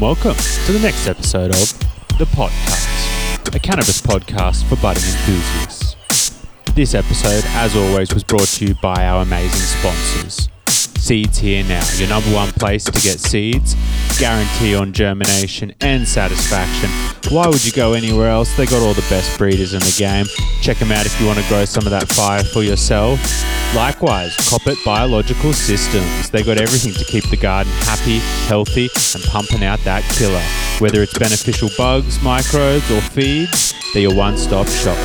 And welcome to the next episode of The Potcast, a cannabis podcast for budding enthusiasts. This episode, as always, was brought to you by our amazing sponsors. Seeds Here Now, your number one place to get seeds, guarantee on germination and satisfaction. Why would you go anywhere else? They got all the best breeders in the game. Check them out if you want to grow some of that fire for yourself. Likewise, Koppert Biological Systems. They got everything to keep the garden happy, healthy, and pumping out that killer. Whether it's beneficial bugs, microbes, or feeds, they're your one stop shop.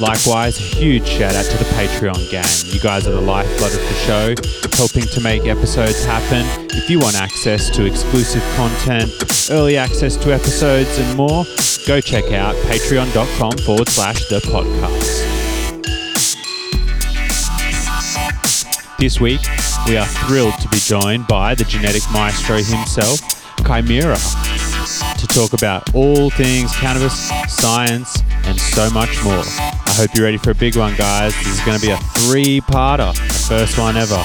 Likewise, huge shout out to the Patreon gang. You guys are the lifeblood of the show, helping to make episodes happen. If you want access to exclusive content, early access to episodes, and more, go check out patreon.com forward slash the potcast. This week, we are thrilled to be joined by the genetic maestro himself, Chimera, to talk about all things cannabis, science, and so much more. I hope you're ready for a big one, guys. This is going to be a three parter, first one ever.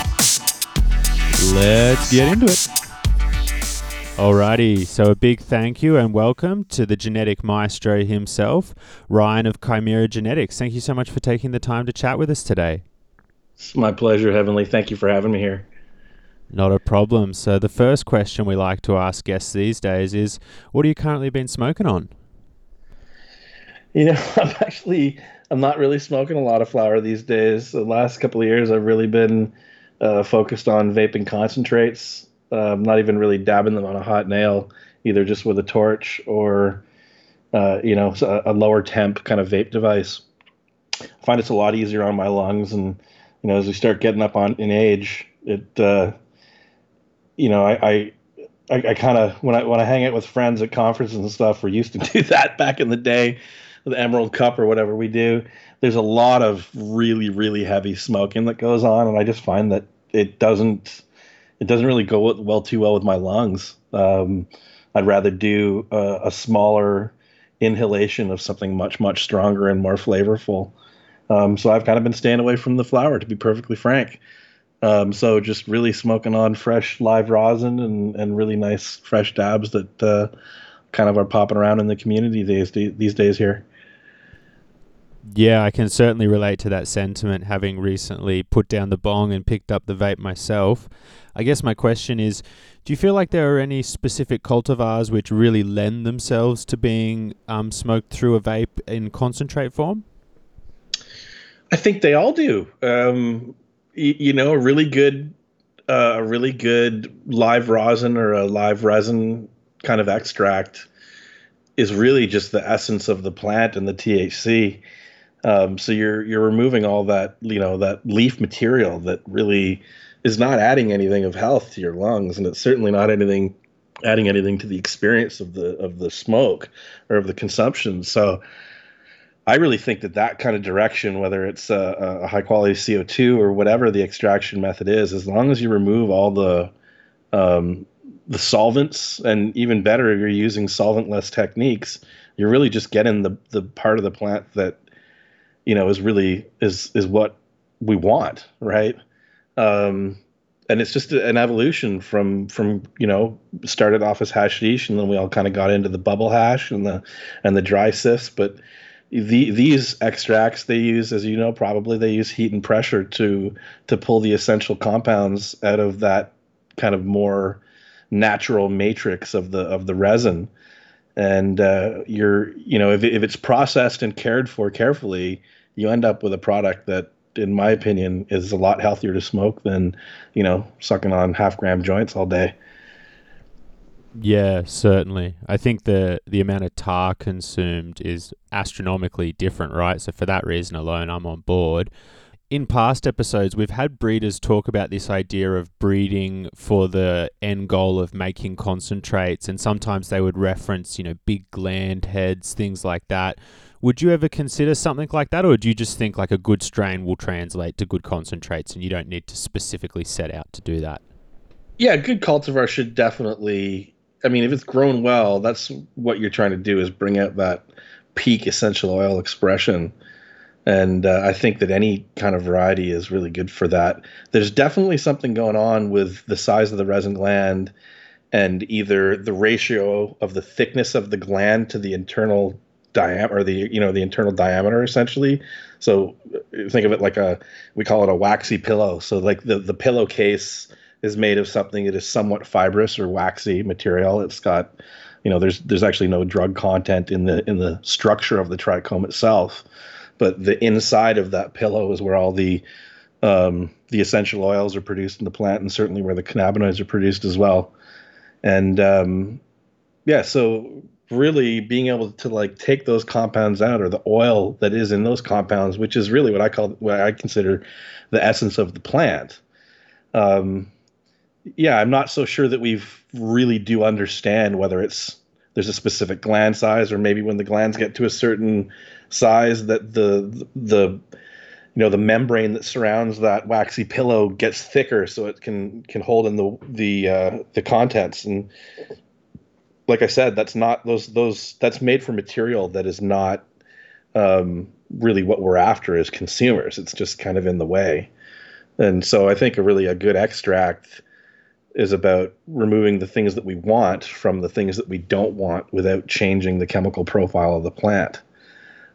Let's get into it. Alrighty, so a big thank you and welcome to the genetic maestro himself, Ryan of Chimera Genetics. Thank you so much for taking the time to chat with us today. It's my pleasure, Heavenly. Thank you for having me here. Not a problem. So, the first question we like to ask guests these days is what have you currently been smoking on? You know, I'm actually I'm not really smoking a lot of flower these days. The last couple of years, I've really been uh, focused on vaping concentrates. Uh, I'm not even really dabbing them on a hot nail, either just with a torch or, uh, you know, a, a, lower temp kind of vape device. I find it's a lot easier on my lungs, and you know, as we start getting up on in age, it, uh, you know, I, I I, kind of when I when I hang out with friends at conferences and stuff, we used to do that back in the day, the Emerald Cup or whatever we do. There's a lot of really really heavy smoking that goes on, and I just find that it doesn't it doesn't really go well too well with my lungs. Um, I'd rather do a, a, smaller inhalation of something much much stronger and more flavorful. Um, so I've kind of been staying away from the flower, to be perfectly frank. Um, so just really smoking on fresh live rosin and, and really nice fresh dabs that uh, kind of are popping around in the community these these days here. Yeah, I can certainly relate to that sentiment having recently put down the bong and picked up the vape myself. I guess my question is do you feel like there are any specific cultivars which really lend themselves to being um, smoked through a vape in concentrate form? I think they all do. Um, you know, a really good, uh, a really good live rosin or a live resin kind of extract is really just the essence of the plant and the THC. Um, so you're you're removing all that you know that leaf material that really is not adding anything of health to your lungs, and it's certainly not anything adding anything to the experience of the of the smoke or of the consumption. So I really think that that kind of direction, whether it's a, a high quality CO2 or whatever the extraction method is, as long as you remove all the um, the solvents, and even better, if you're using solventless techniques, you're really just getting the the part of the plant that you know is really is is what we want right? Um and it's just an evolution from from you know started off as hashish and then we all kind of got into the bubble hash and the and the dry sift but the, these extracts they use as you know probably they use heat and pressure to to pull the essential compounds out of that kind of more natural matrix of the of the resin. And uh, you're you know if, if it's processed and cared for carefully you end up with a product that in my opinion is a lot healthier to smoke than you know sucking on half gram joints all day yeah certainly i think the the amount of tar consumed is astronomically different right so for that reason alone i'm on board in past episodes, we've had breeders talk about this idea of breeding for the end goal of making concentrates, and sometimes they would reference, you know, big gland heads, things like that. Would you ever consider something like that, or do you just think like a good strain will translate to good concentrates and you don't need to specifically set out to do that? Yeah, good cultivar should definitely. I mean, if it's grown well, that's what you're trying to do is bring out that peak essential oil expression. And uh, I think that any kind of variety is really good for that. There's definitely something going on with the size of the resin gland and either the ratio of the thickness of the gland to the internal diameter or the you know the internal diameter essentially so think of it like a we call it a waxy pillow so like the the pillowcase is made of something that is somewhat fibrous or waxy material it's got you know there's there's actually no drug content in the in the structure of the trichome itself but the inside of that pillow is where all the um, the essential oils are produced in the plant and certainly where the cannabinoids are produced as well and um, yeah so really being able to like take those compounds out or the oil that is in those compounds, which is really what I call what I consider the essence of the plant. Um, yeah, I'm not so sure that we really do understand whether it's there's a specific gland size or maybe when the glands get to a certain size that the the you know the membrane that surrounds that waxy pillow gets thicker so it can can hold in the the uh, the contents and like I said, that's not those those that's made for material that is not um, really what we're after as consumers. It's just kind of in the way, and so I think a really a good extract is about removing the things that we want from the things that we don't want without changing the chemical profile of the plant.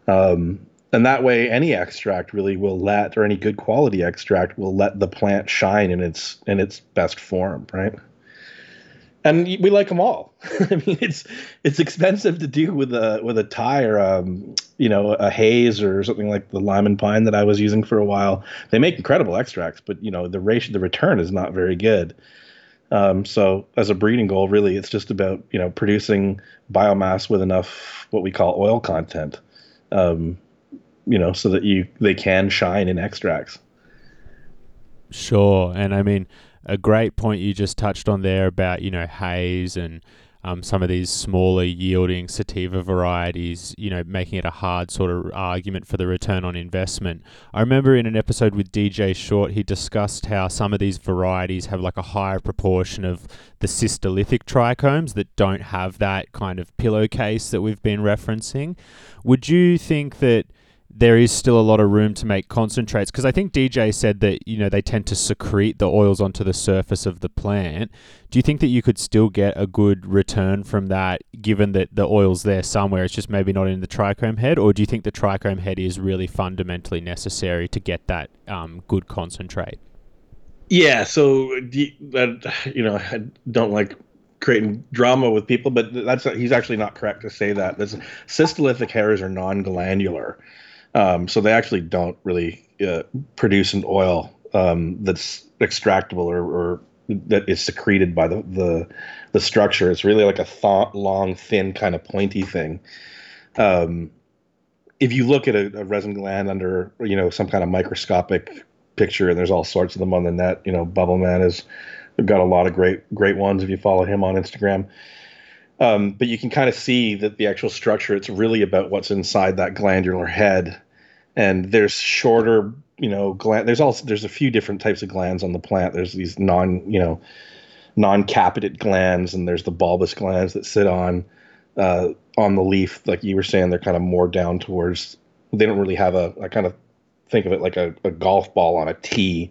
Um, and that way, any extract really will let, or any good quality extract will let the plant shine in its in its best form, right? and we like them all. I mean, it's it's expensive to do with a with a Thai or um, you know a haze or something like the lime and pine that I was using for a while. They make incredible extracts, but you know the ratio, the return is not very good. Um, so as a breeding goal, really, it's just about you know producing biomass with enough what we call oil content, um, you know, so that you they can shine in extracts. Sure, and I mean a great point you just touched on there about you know haze and um, some of these smaller yielding sativa varieties, you know, making it a hard sort of argument for the return on investment. I remember in an episode with DJ Short, he discussed how some of these varieties have like a higher proportion of the cystolithic trichomes that don't have that kind of pillowcase that we've been referencing. Would you think that? There is still a lot of room to make concentrates because I think DJ said that you know they tend to secrete the oils onto the surface of the plant. Do you think that you could still get a good return from that, given that the oil's there somewhere? It's just maybe not in the trichome head, or do you think the trichome head is really fundamentally necessary to get that um, good concentrate? Yeah. So you know, I don't like creating drama with people, but that's he's actually not correct to say that. This cystolithic hairs are non-glandular. Um, so they actually don't really uh, produce an oil um, that's extractable or, or, that is secreted by the, the, the structure. It's really like a th- long, thin, kind of pointy thing. Um, if you look at a, a, resin gland under you know some kind of microscopic picture, and there's all sorts of them on the net. You know, Bubbleman has got a lot of great great ones if you follow him on Instagram. Um, but you can kind of see that the actual structure, it's really about what's inside that glandular head. And there's shorter, you know, gland. There's also there's a few different types of glands on the plant. There's these non, you know, non-capitate glands, and there's the bulbous glands that sit on uh, on the leaf. Like you were saying, they're kind of more down towards. They don't really have a. I kind of think of it like a, a golf ball on a tee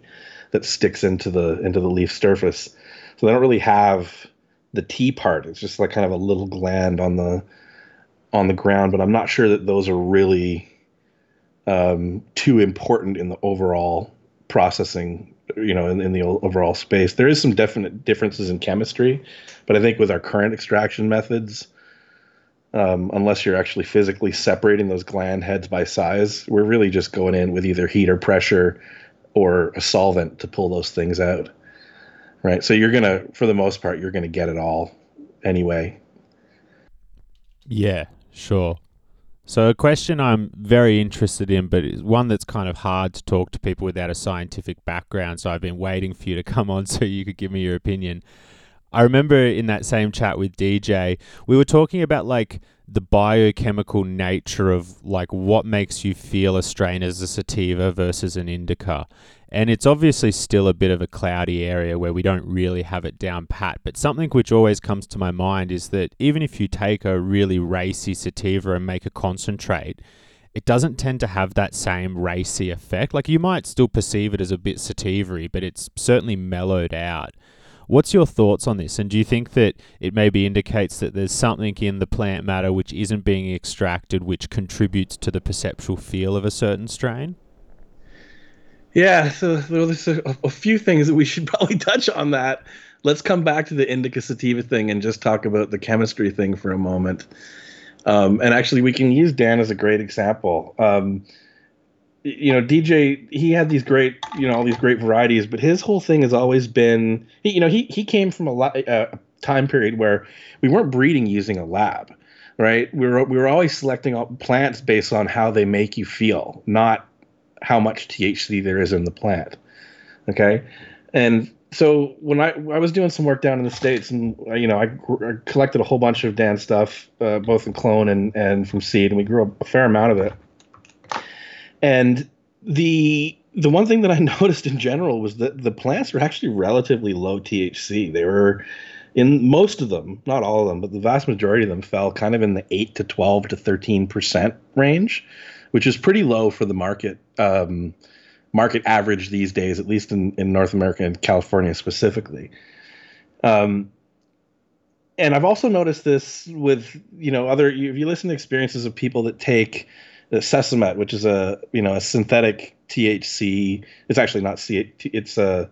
that sticks into the into the leaf surface. So they don't really have the tee part. It's just like kind of a little gland on the on the ground, but I'm not sure that those are really um, too important in the overall processing. You know, in, in the overall space, there is some definite differences in chemistry, but I think with our current extraction methods, um, unless you're actually physically separating those gland heads by size, we're really just going in with either heat or pressure or a solvent to pull those things out right? So you're gonna, for the most part, you're gonna get it all anyway. Yeah, sure. So a question I'm very interested in, but is one that's kind of hard to talk to people without a scientific background. So I've been waiting for you to come on so you could give me your opinion. I remember in that same chat with DJ, we were talking about like the biochemical nature of like what makes you feel a strain as a sativa versus an indica. And it's obviously still a bit of a cloudy area where we don't really have it down pat. But something which always comes to my mind is that even if you take a really racy sativa and make a concentrate, it doesn't tend to have that same racy effect. Like you might still perceive it as a bit sativary, but it's certainly mellowed out. What's your thoughts on this? And do you think that it maybe indicates that there's something in the plant matter which isn't being extracted, which contributes to the perceptual feel of a certain strain? Yeah, so there's a, a few things that we should probably touch on that. Let's come back to the indica sativa thing and just talk about the chemistry thing for a moment. Um, and actually, we can use Dan as a great example. Um, you know, DJ, he had these great, you know, all these great varieties, but his whole thing has always been, you know, he he came from a lot, uh, time period where we weren't breeding using a lab, right? We were we were always selecting plants based on how they make you feel, not how much THC there is in the plant. Okay, and so when I I was doing some work down in the states, and uh, you know I, I collected a whole bunch of Dan stuff, uh, both in clone and and from seed, and we grew a fair amount of it. And the the one thing that I noticed in general was that the plants were actually relatively low THC. They were in most of them, not all of them, but the vast majority of them fell kind of in the eight to twelve to thirteen percent range, which is pretty low for the market. Um, market average these days, at least in, in North America and California specifically. Um, and I've also noticed this with you know other if you listen to experiences of people that take the Cesamet, which is a you know a synthetic THC. It's actually not C. It's a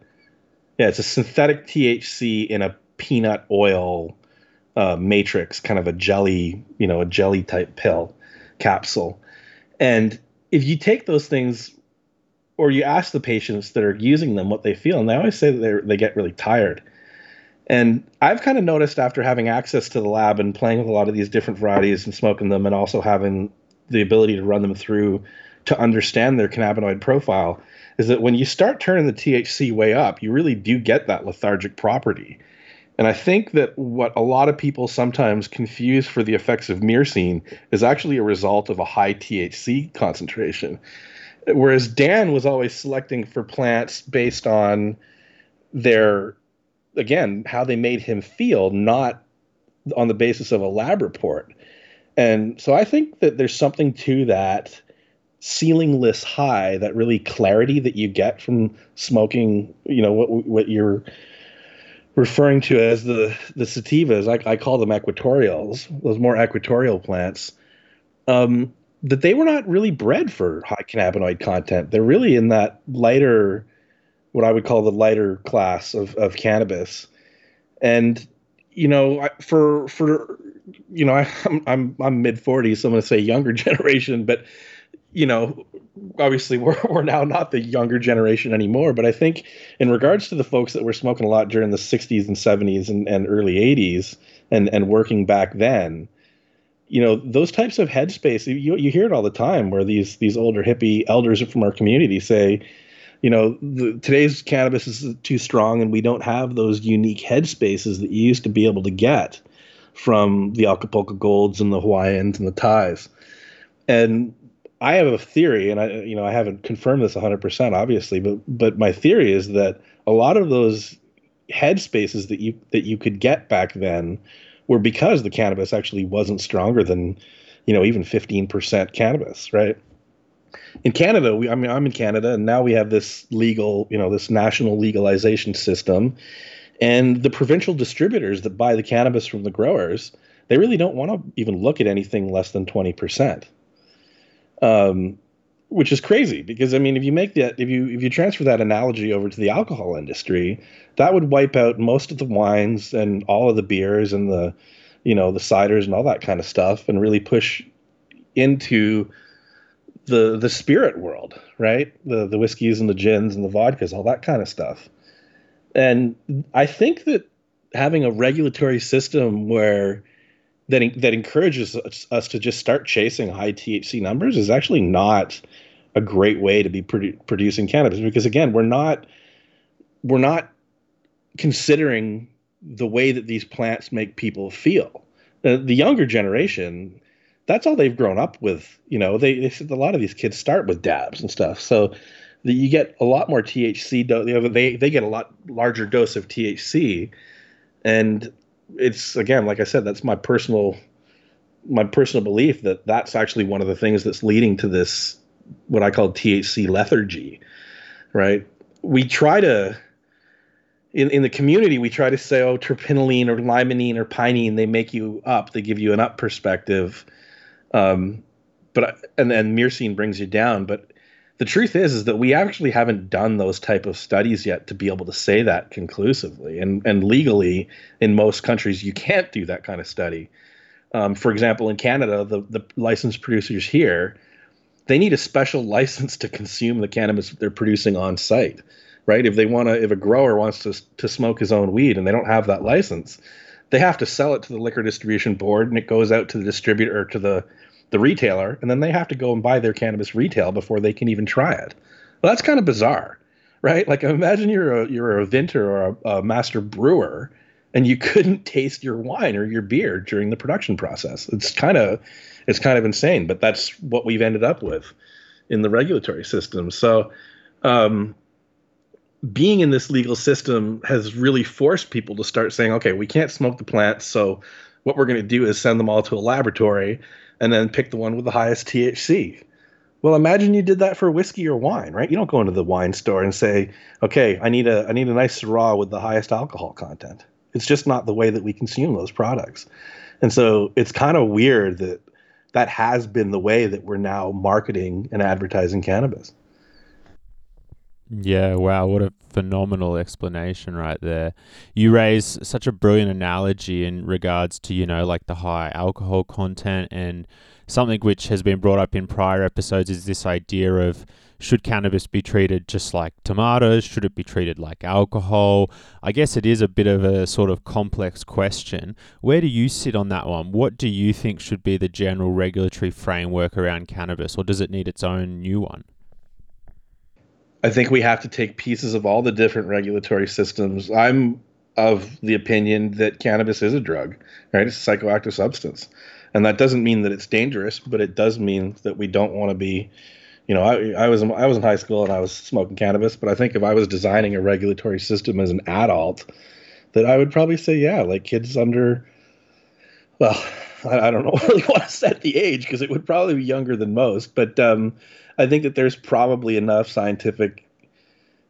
yeah, it's a synthetic THC in a peanut oil uh, matrix, kind of a jelly, you know, a jelly type pill capsule. And if you take those things or you ask the patients that are using them what they feel, and they always say that they they get really tired. And I've kind of noticed after having access to the lab and playing with a lot of these different varieties and smoking them, and also having the ability to run them through to understand their cannabinoid profile, is that when you start turning the THC way up, you really do get that lethargic property. And I think that what a lot of people sometimes confuse for the effects of myrcene is actually a result of a high THC concentration. Whereas Dan was always selecting for plants based on their, again, how they made him feel, not on the basis of a lab report. And so I think that there's something to that ceilingless high, that really clarity that you get from smoking, you know, what what you're referring to as the the sativas, I, I call them equatorials, those more equatorial plants. Um, that they were not really bred for high cannabinoid content. They're really in that lighter, what I would call the lighter class of, of cannabis. And, you know, for, for, you know, I, am I'm, I'm mid forties, so I'm going to say younger generation, but, you know, obviously we're, we're now not the younger generation anymore. But I think in regards to the folks that were smoking a lot during the 60s and 70s and, and early 80s and, and working back then, you know those types of headspace you, you hear it all the time where these these older hippie elders from our community say you know the, today's cannabis is too strong and we don't have those unique headspaces that you used to be able to get from the acapulco golds and the hawaiians and the thais and i have a theory and i you know i haven't confirmed this 100% obviously but but my theory is that a lot of those headspaces that you that you could get back then were because the cannabis actually wasn't stronger than, you know, even 15% cannabis, right? In Canada, we, I mean, I'm in Canada, and now we have this legal, you know, this national legalization system, and the provincial distributors that buy the cannabis from the growers, they really don't want to even look at anything less than 20%. Um, which is crazy because I mean, if you make that, if you if you transfer that analogy over to the alcohol industry, that would wipe out most of the wines and all of the beers and the, you know, the ciders and all that kind of stuff, and really push into the the spirit world, right? The the whiskeys and the gins and the vodkas, all that kind of stuff. And I think that having a regulatory system where that that encourages us, to just start chasing high THC numbers is actually not a great way to be produ- producing cannabis because again we're not we're not considering the way that these plants make people feel. Uh, the younger generation that's all they've grown up with you know they, they a lot of these kids start with dabs and stuff. So the, you get a lot more THC do- they they get a lot larger dose of THC and it's again, like I said, that's my personal my personal belief that that's actually one of the things that's leading to this what I call THC lethargy, right? We try to in, in the community, we try to say, oh, terpinolene or limonene or pinene, they make you up. They give you an up perspective. Um, but and then myrcene brings you down. But the truth is, is that we actually haven't done those type of studies yet to be able to say that conclusively. And and legally, in most countries, you can't do that kind of study. Um, for example, in Canada, the the licensed producers here, they need a special license to consume the cannabis they're producing on site right? If they want to, if a grower wants to to smoke his own weed and they don't have that license, they have to sell it to the liquor distribution board, and it goes out to the distributor to the the retailer, and then they have to go and buy their cannabis retail before they can even try it. Well, that's kind of bizarre, right? Like imagine you're a you're a vintner or a, a master brewer, and you couldn't taste your wine or your beer during the production process. It's kind of it's kind of insane, but that's what we've ended up with in the regulatory system. So um, being in this legal system has really forced people to start saying, okay, we can't smoke the plants, so what we're going to do is send them all to a laboratory and then pick the one with the highest THC. Well, imagine you did that for whiskey or wine, right? You don't go into the wine store and say, "Okay, I need a I need a nice Syrah with the highest alcohol content." It's just not the way that we consume those products. And so it's kind of weird that that has been the way that we're now marketing and advertising cannabis. Yeah, wow, what a phenomenal explanation right there. You raise such a brilliant analogy in regards to, you know, like the high alcohol content and something which has been brought up in prior episodes is this idea of should cannabis be treated just like tomatoes? Should it be treated like alcohol? I guess it is a bit of a sort of complex question. Where do you sit on that one? What do you think should be the general regulatory framework around cannabis, or does it need its own new one? I think we have to take pieces of all the different regulatory systems. I'm of the opinion that cannabis is a drug, right? It's a psychoactive substance. And that doesn't mean that it's dangerous, but it does mean that we don't want to be, you know, I, I was I was in high school and I was smoking cannabis, but I think if I was designing a regulatory system as an adult, that I would probably say, yeah, like kids under, well, I, I don't know, really want to set the age because it would probably be younger than most, but um, I think that there's probably enough scientific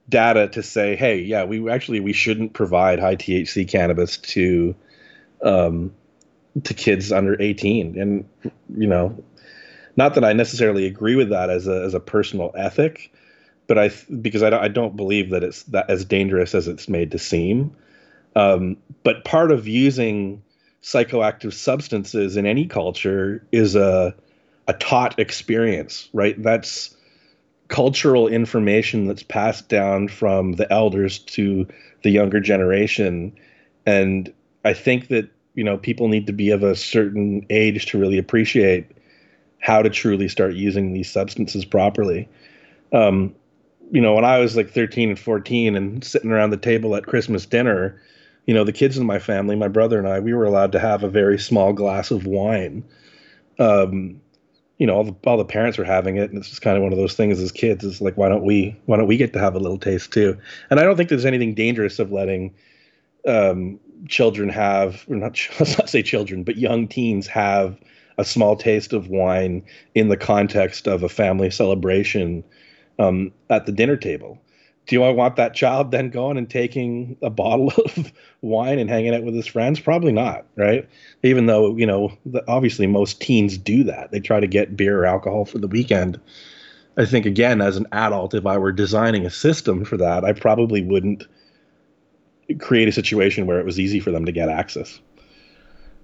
data to say, hey, yeah, we actually we shouldn't provide high THC cannabis to um, to kids under 18. And you know, not that I necessarily agree with that as a as a personal ethic, but I because I don't I don't believe that it's that as dangerous as it's made to seem. Um, but part of using psychoactive substances in any culture is a a taught experience, right? That's cultural information that's passed down from the elders to the younger generation. And I think that, you know, people need to be of a certain age to really appreciate how to truly start using these substances properly. Um, you know, when I was like 13 and 14 and sitting around the table at Christmas dinner, you know, the kids in my family, my brother and I, we were allowed to have a very small glass of wine. Um, you know all the all the parents were having it and it's just kind of one of those things as kids is like why don't we why don't we get to have a little taste too and i don't think there's anything dangerous of letting um, children have or not let's not say children but young teens have a small taste of wine in the context of a family celebration um, at the dinner table do I want that child then going and taking a bottle of wine and hanging out with his friends? Probably not, right? Even though, you know, obviously most teens do that. They try to get beer or alcohol for the weekend. I think, again, as an adult, if I were designing a system for that, I probably wouldn't create a situation where it was easy for them to get access,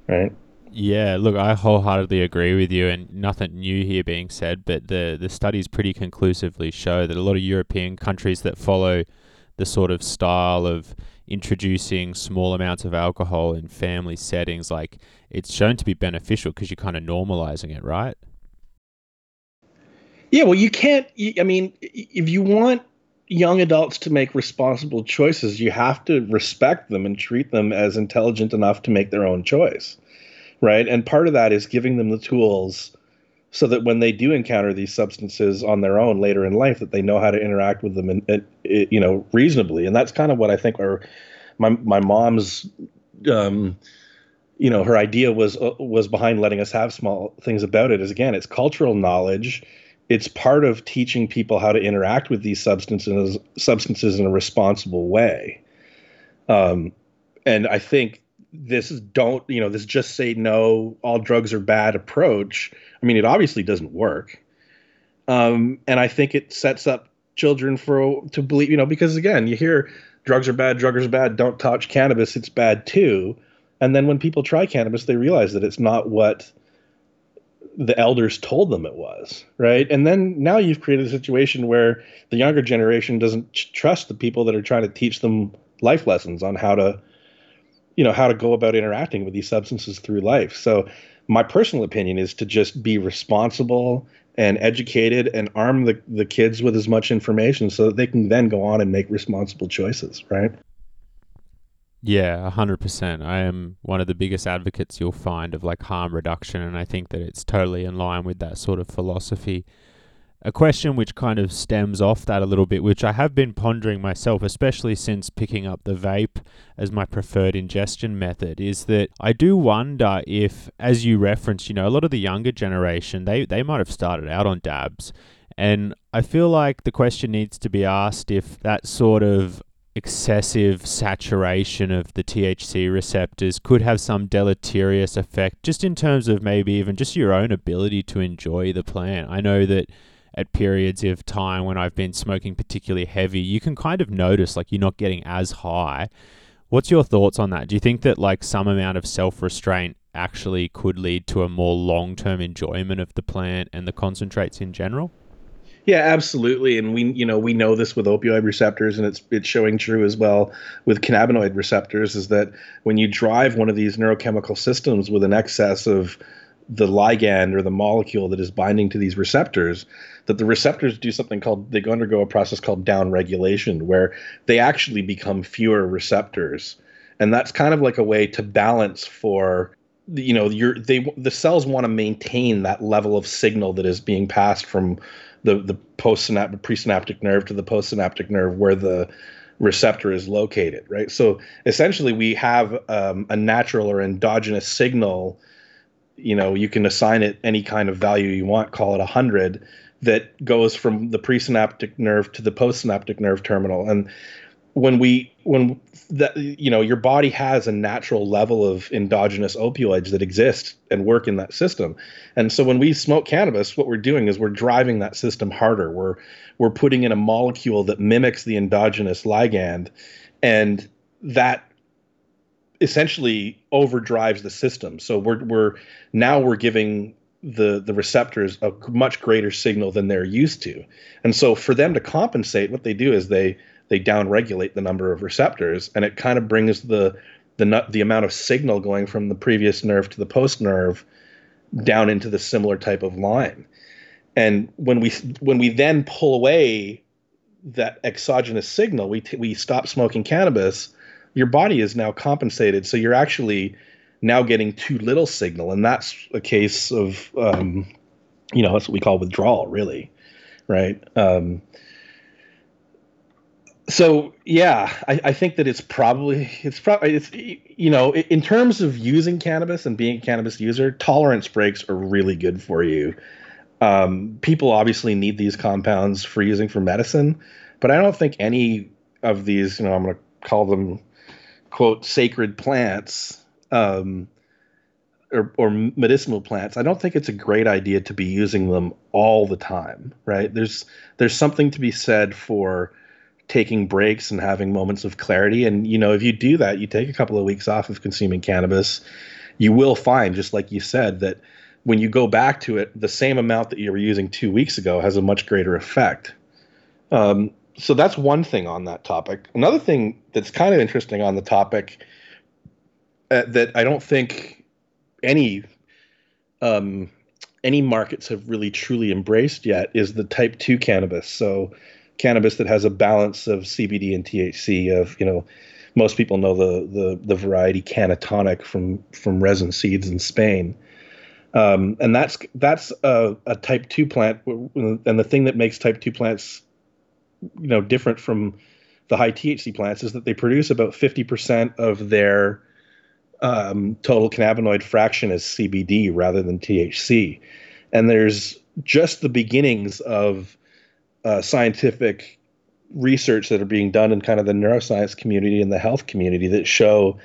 right? Yeah, look, I wholeheartedly agree with you, and nothing new here being said, but the, the studies pretty conclusively show that a lot of European countries that follow the sort of style of introducing small amounts of alcohol in family settings, like it's shown to be beneficial because you're kind of normalizing it, right? Yeah, well, you can't, I mean, if you want young adults to make responsible choices, you have to respect them and treat them as intelligent enough to make their own choice right? And part of that is giving them the tools so that when they do encounter these substances on their own later in life, that they know how to interact with them and, and you know reasonably. And that's kind of what I think our my my mom's um, you know her idea was uh, was behind letting us have small things about it is again it's cultural knowledge it's part of teaching people how to interact with these substances substances in a responsible way Um, and I think this don't you know this just say no all drugs are bad approach i mean it obviously doesn't work. Um, and i think it sets up children for to believe you know because again you hear drugs are bad drugs are bad don't touch cannabis it's bad too. And then when people try cannabis they realize that it's not what the elders told them it was right? And then now you've created a situation where the younger generation doesn't trust the people that are trying to teach them life lessons on how to you know how to go about interacting with these substances through life. So my personal opinion is to just be responsible and educated and arm the, the kids with as much information so that they can then go on and make responsible choices right? Yeah 100% i am one of the biggest advocates you'll find of like harm reduction and i think that it's totally in line with that sort of philosophy a question which kind of stems off that a little bit, which I have been pondering myself, especially since picking up the vape as my preferred ingestion method, is that I do wonder if, as you referenced, you know, a lot of the younger generation, they, they might have started out on dabs. And I feel like the question needs to be asked if that sort of excessive saturation of the THC receptors could have some deleterious effect, just in terms of maybe even just your own ability to enjoy the plant. I know that at periods of time when I've been smoking particularly heavy, you can kind of notice like you're not getting as high. What's your thoughts on that? Do you think that like some amount of self restraint actually could lead to a more long term enjoyment of the plant and the concentrates in general? Yeah, absolutely. And we, you know, we know this with opioid receptors, and it's it's showing true as well with cannabinoid receptors. Is that when you drive one of these neurochemical systems with an excess of the ligand or the molecule that is binding to these receptors that the receptors do something called they undergo a process called downregulation where they actually become fewer receptors. And that's kind of like a way to balance for you know your they the cells want to maintain that level of signal that is being passed from the the postsynaptic presynaptic nerve to the postsynaptic nerve where the receptor is located right? So essentially we have um, a natural or endogenous signal you know you can assign it any kind of value you want call it 100 that goes from the presynaptic nerve to the postsynaptic nerve terminal. And when we when that you know your body has a natural level of endogenous opioids that exist and work in that system. And so when we smoke cannabis what we're doing is we're driving that system harder. We're we're putting in a molecule that mimics the endogenous ligand and that essentially overdrives the system. So we're we're now we're giving the the receptors a much greater signal than they're used to. And so for them to compensate, what they do is they they downregulate the number of receptors, and it kind of brings the the the amount of signal going from the previous nerve to the post nerve down into the similar type of line. And when we when we then pull away that exogenous signal, we t- we stop smoking cannabis your body is now compensated. So you're actually now getting too little signal. And that's a case of, um, you know, that's what we call withdrawal, really. Right. Um, so yeah, I, I, think that it's probably it's probably it's you know in terms of using cannabis and being a cannabis user, tolerance breaks are really good for you. Um, people obviously need these compounds for using for medicine, but I don't think any of these, you know, I'm going to call them quote sacred plants um, or, or medicinal plants i don't think it's a great idea to be using them all the time right? There's there's something to be said for taking breaks and having moments of clarity. And you know if you do that you take a couple of weeks off of consuming cannabis you will find just like you said that when you go back to it the same amount that you were using two weeks ago has a much greater effect. Um, so that's one thing on that topic. Another thing that's kind of interesting on the topic uh, that I don't think any um, any markets have really truly embraced yet is the type 2 cannabis. So cannabis that has a balance of CBD and THC of, you know, most people know the the the variety Cannatonic from from resin seeds in Spain. Um, and that's that's a, a type 2 plant and the thing that makes type 2 plants you know different from the high THC plants is that they produce about 50% of their um, total cannabinoid fraction as CBD rather than THC. And there's just the beginnings of uh, scientific research that are being done in kind of the neuroscience community and the health community that show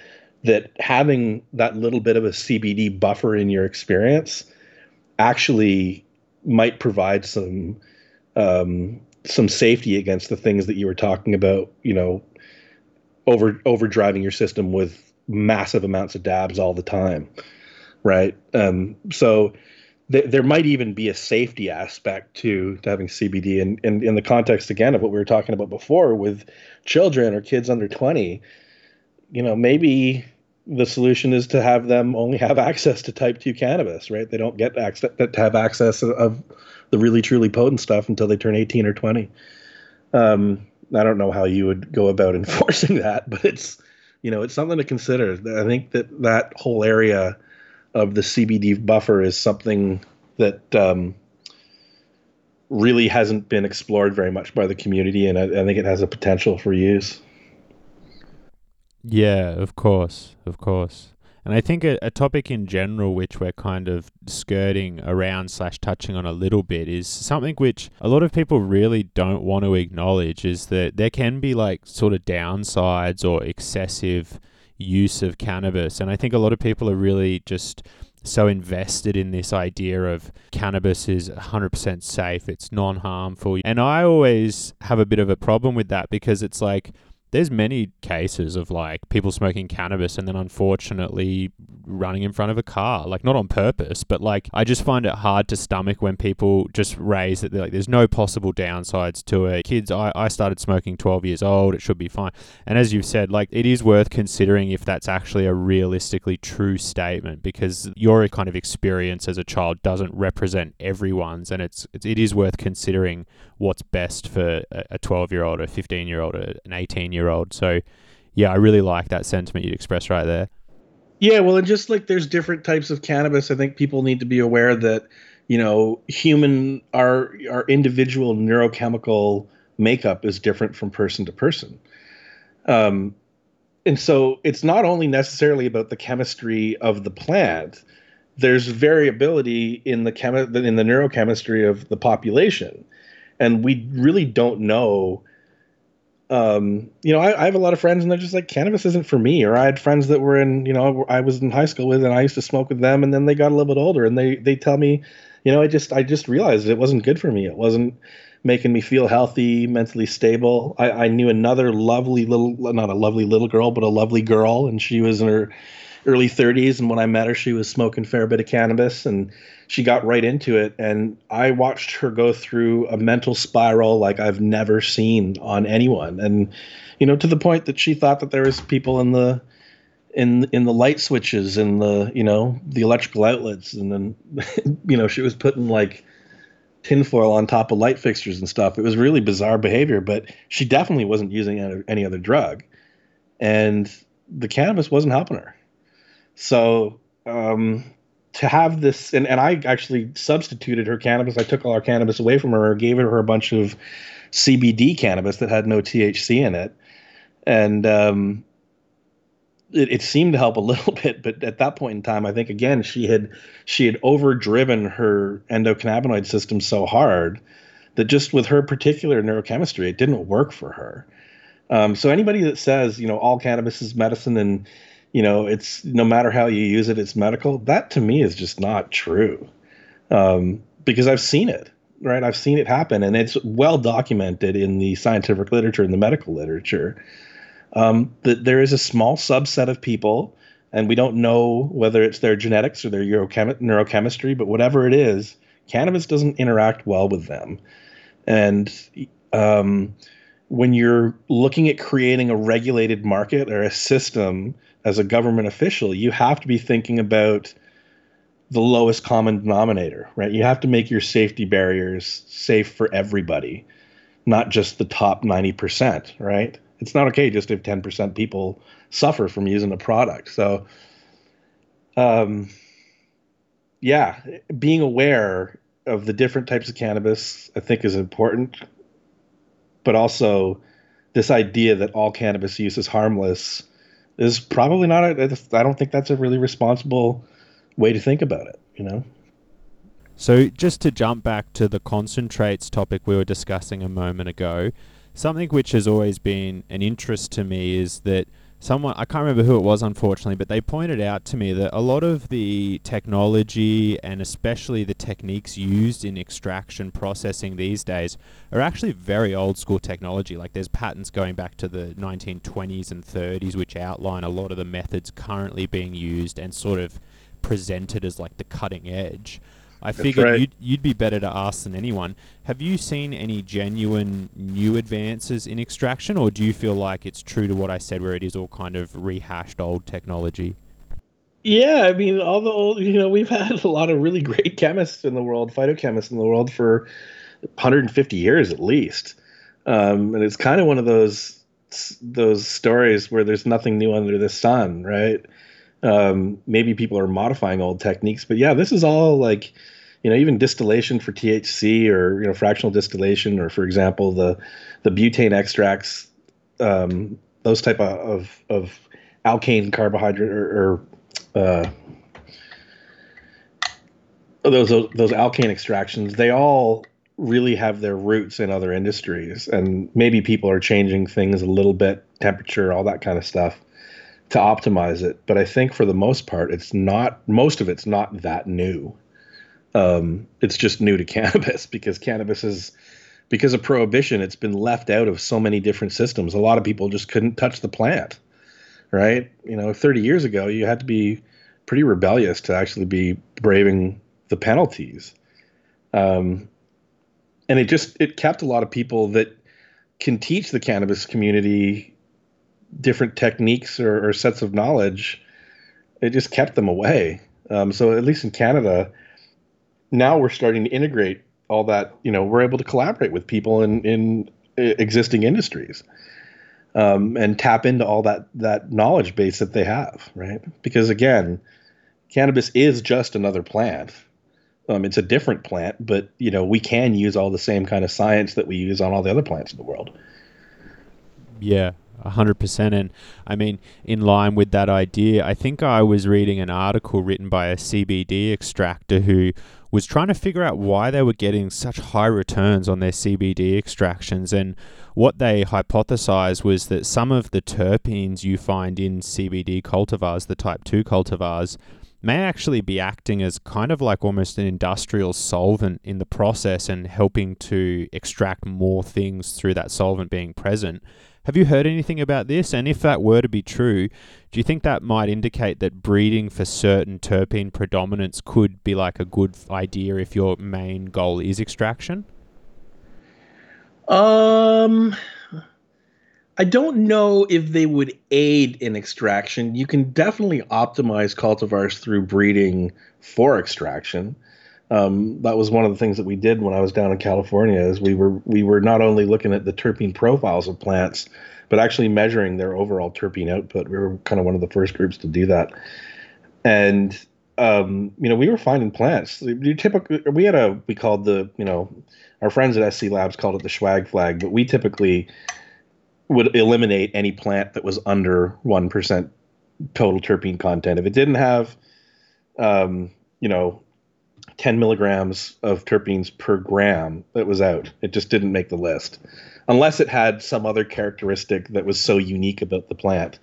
that having that little bit of a CBD buffer in your experience actually might provide some um, some safety against the things that you were talking about. You know, over overdriving your system with massive amounts of dabs all the time, right? Um, so th- there might even be a safety aspect to, to having CBD, and, and in the context again of what we were talking about before with children or kids under twenty, you know, maybe the solution is to have them only have access to type 2 cannabis right they don't get access to have access of the really truly potent stuff until they turn 18 or 20 um, i don't know how you would go about enforcing that but it's you know it's something to consider. I think that that whole area of the cbd buffer is something that um, really hasn't been explored very much by the community and I, I think it has a potential for use. Yeah, of course, of course. And I think a, a, topic in general, which we're kind of skirting around slash touching on a little bit, is something which a lot of people really don't want to acknowledge is that there can be like sort of downsides or excessive use of cannabis. And I think a lot of people are really just so invested in this idea of cannabis is 100% safe, it's non harmful. And I always have a bit of a problem with that because it's like, there's many cases of like people smoking cannabis and then unfortunately running in front of a car. Like not on purpose but like i just find it hard to stomach when people just raise that like there's no possible downsides to it. Kids I, I started smoking 12 years old. It should be fine. And as you've said like it is worth considering if that's actually a realistically true statement because your kind of experience as a child doesn't represent everyone's and it's, it's it is worth considering what's best for a 12 year old a 15 year old an 18 year year old. So, yeah, I really like that sentiment you'd expressed right there. Yeah, well, and just like there's different types of cannabis, I think people need to be aware that you know human our our individual neurochemical makeup is different from person to person. Um, and so it's not only necessarily about the chemistry of the plant. There's variability in the chemi- in the neurochemistry of the population, and we really don't know um, you know, I, I, have a lot of friends and they're just like, cannabis isn't for me. Or I had friends that were in, you know, I was in high school with and I used to smoke with them and then they got a little bit older and they, they tell me, you know, I just, I just realized it wasn't good for me. It wasn't making me feel healthy, mentally stable. I, I knew another lovely little, not a lovely little girl, but a lovely girl. And she was in her early 30s. And when I met her, she was smoking a fair bit of cannabis and she got right into it. And I watched her go through a mental spiral like I've never seen on anyone. And, you know, to the point that she thought that there was people in the, in in the light switches and the you know the electrical outlets and then you know she was putting like tinfoil on top of light fixtures and stuff. It was really bizarre behavior, but she definitely wasn't using any other drug, and the cannabis wasn't helping her. So um, to have this, and, and I actually substituted her cannabis. I took all our cannabis away from her, gave her a bunch of CBD cannabis that had no THC in it, and um, it, it, seemed to help a little bit. But at that point in time, I think again she had she had overdriven her endocannabinoid system so hard that just with her particular neurochemistry, it didn't work for her. Um, so anybody that says you know all cannabis is medicine and you know, it's no matter how you use it, it's medical. That to me is just not true, um, because I've seen it. Right, I've seen it happen, and it's well documented in the scientific literature and the medical literature um, that there is a small subset of people, and we don't know whether it's their genetics or their neurochemistry, but whatever it is, cannabis doesn't interact well with them, and um, when you're looking at creating a regulated market or a system as a government official, you have to be thinking about the lowest common denominator, right? You have to make your safety barriers safe for everybody, not just the top 90%, right? It's not okay just if 10% people suffer from using a product. So, um, yeah, being aware of the different types of cannabis, I think, is important. But also, this idea that all cannabis use is harmless is probably not. A, I don't think that's a really responsible way to think about it. You know. So just to jump back to the concentrates topic we were discussing a moment ago, something which has always been an interest to me is that someone I can't remember who it was unfortunately, but they pointed out to me that a lot of the technology and especially the techniques used in extraction processing these days are actually very old school technology. Like there's patents going back to the 1920s and 30s which outline a lot of the methods currently being used and sort of presented as like the cutting edge. I That's figured right. you'd, you'd be better to ask than anyone. Have you seen any genuine new advances in extraction, or do you feel like it's true to what I said, where it is all kind of rehashed old technology? Yeah, I mean, all the old, you know, we've had a lot of really great chemists in the world, phytochemists in the world for 150 years at least. Um, and it's kind of one of those those stories where there's nothing new under the sun, right? Um, maybe people are modifying old techniques, but yeah, this is all like, you know, even distillation for THC or you know fractional distillation, or for example, the the butane extracts, um, those type of of, of alkane carbohydrate or, or uh, those, those those alkane extractions, they all really have their roots in other industries, and maybe people are changing things a little bit, temperature, all that kind of stuff to optimize it. But I think for the most part, it's not most of it's not that new. Um, it's just new to cannabis because cannabis is because of prohibition. It's been left out of so many different systems. A lot of people just couldn't touch the plant, right? You know, 30 years ago, you had to be pretty rebellious to actually be braving the penalties. Um, and it just it kept a lot of people that can teach the cannabis community different techniques or, or sets of knowledge, it just kept them away. Um, so at least in Canada, now we're starting to integrate all that. You know, we're able to collaborate with people in in existing industries. Um, and tap into all that that knowledge base that they have, right? Because again, cannabis is just another plant. Um, it's a different plant, but you know we can use all the same kind of science that we use on all the other plants in the world. Yeah, hundred percent. And I mean, in line with that idea, I think I was reading an article written by a CBD extractor who was trying to figure out why they were getting such high returns on their CBD extractions. And what they hypothesized was that some of the terpenes you find in CBD cultivars, the type 2 cultivars, may actually be acting as kind of like almost an industrial solvent in the process and helping to extract more things through that solvent being present. Have you heard anything about this? And if that were to be true, do you think that might indicate that breeding for certain terpene predominance could be like a good idea if your main goal is extraction? Um, I don't know if they would aid in extraction. You can definitely optimize cultivars through breeding for extraction. Um, that was one of the things that we did when I was down in California. Is we were we were not only looking at the terpene profiles of plants, but actually measuring their overall terpene output. We were kind of one of the first groups to do that, and um, you know we were finding plants. You typically we had a we called the you know our friends at SC Labs called it the swag flag, but we typically would eliminate any plant that was under one percent total terpene content. If it didn't have, um, you know, 10 milligrams of terpenes per gram that was out. It just didn't make the list unless it had some other characteristic that was so unique about the plant.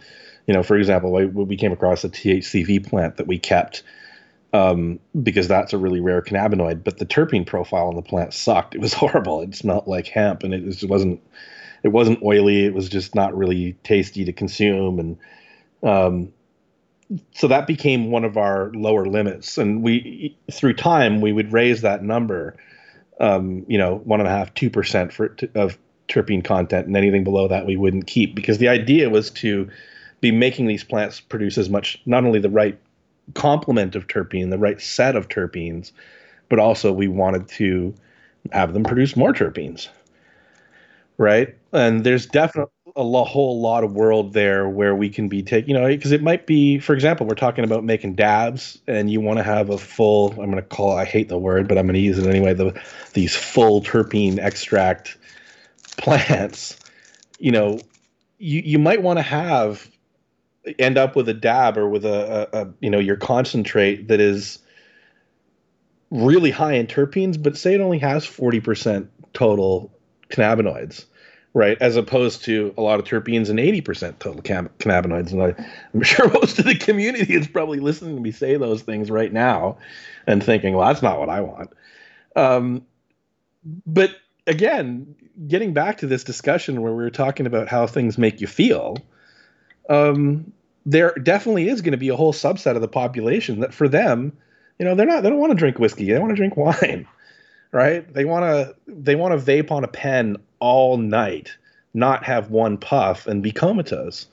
You know, for example, we came across a THCV plant that we kept um, because that's a really rare cannabinoid, but the terpene profile on the plant sucked. It was horrible. It smelled like hemp, and it just wasn't. It wasn't oily. It was just not really tasty to consume, and um, so that became one of our lower limits. And we through time we would raise that number um, you know one and a half two percent for of terpene content and anything below that we wouldn't keep because the idea was to be making these plants produce as much not only the right complement of terpene the right set of terpenes but also we wanted to have them produce more terpenes. Right? And there's definitely a lo- whole lot of world there where we can be taking, you know, because it might be, for example, we're talking about making dabs, and you want to have a full. I'm going to call. I hate the word, but I'm going to use it anyway. The these full terpene extract plants. You know, you you might want to have end up with a dab or with a, a, a you know your concentrate that is really high in terpenes, but say it only has 40% total cannabinoids right? As opposed to a lot of terpenes and 80% total cam- cannabinoids. And I, I'm sure most of the community is probably listening to me say those things right now and thinking, well, that's not what I want. Um, but again, getting back to this discussion where we were talking about how things make you feel, um, there definitely is going to be a whole subset of the population that for them, you know, they're not, they don't want to drink whiskey. They want to drink wine, right? They want to, they want to vape on a pen all night, not have one puff and be comatose.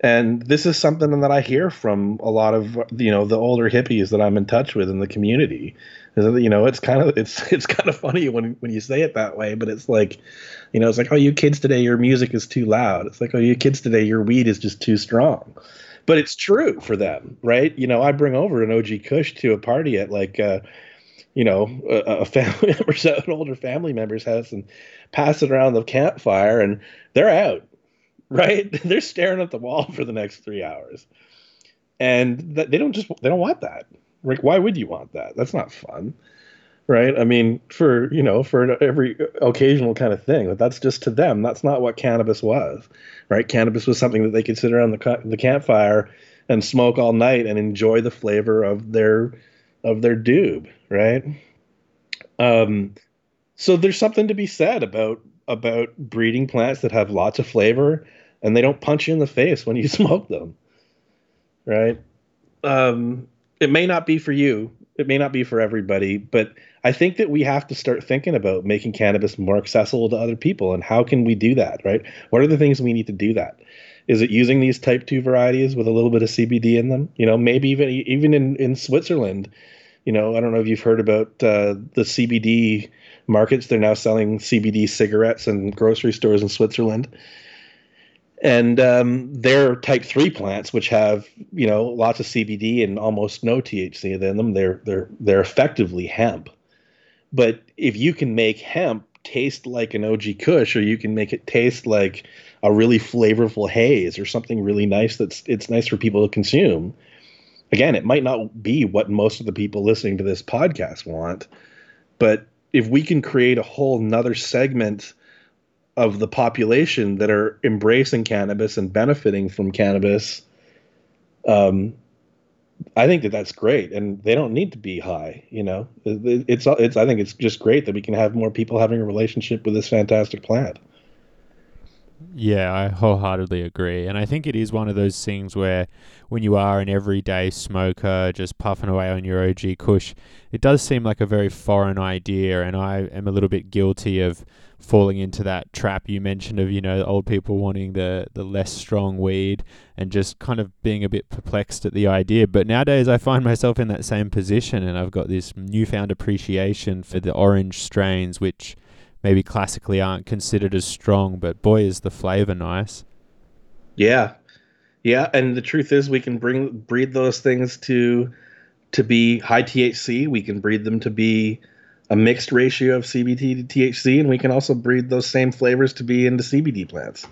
And this is something that I hear from a lot of you know the older hippies that I'm in touch with in the community. Is that, you know it's kind of it's it's kind of funny when when you say it that way, but it's like, you know, it's like oh you kids today your music is too loud. It's like oh you kids today your weed is just too strong. But it's true for them, right? You know, I bring over an OG Kush to a party at like. Uh, you know, a, a family member's an older family member's house and pass it around the campfire and they're out, right? they're staring at the wall for the next three hours. And that, they don't just, they don't want that. Like, why would you want that? That's not fun. Right. I mean, for, you know, for every occasional kind of thing, but that's just to them. That's not what cannabis was. Right. Cannabis was something that they could sit around the, the campfire and smoke all night and enjoy the flavor of their, of their doob. Right. Um, so there's something to be said about about breeding plants that have lots of flavor and they don't punch you in the face when you smoke them. Right? Um, it may not be for you. It may not be for everybody, but I think that we have to start thinking about making cannabis more accessible to other people and how can we do that, right? What are the things we need to do that? Is it using these type 2 varieties with a little bit of CBD in them? You know, maybe even even in in Switzerland, you know, I don't know if you've heard about uh, the CBD markets. They're now selling CBD cigarettes in grocery stores in Switzerland. And um, they're type three plants, which have you know lots of CBD and almost no THC in them. They're they're they're effectively hemp. But if you can make hemp taste like an OG Kush, or you can make it taste like a really flavorful haze or something really nice that's it's nice for people to consume. Again, it might not be what most of the people listening to this podcast want, but if we can create a whole nother segment of the population that are embracing cannabis and benefiting from cannabis, um, I think that that's great, and they don't need to be high. You know, it's it's. I think it's just great that we can have more people having a relationship with this fantastic plant. Yeah, I wholeheartedly agree. And I think it is one of those things where when you are an everyday smoker just puffing away on your OG Kush, it does seem like a very foreign idea. And I am a little bit guilty of falling into that trap you mentioned of, you know, old people wanting the, the less strong weed and just kind of being a bit perplexed at the idea. But nowadays I find myself in that same position and I've got this newfound appreciation for the orange strains, which maybe classically aren't considered as strong, but boy, is the flavor nice. Yeah, yeah, and the truth is, we can bring breed those things to to be high THC. We can breed them to be a mixed ratio of CBD to THC, and we can also breed those same flavors to be into CBD plants.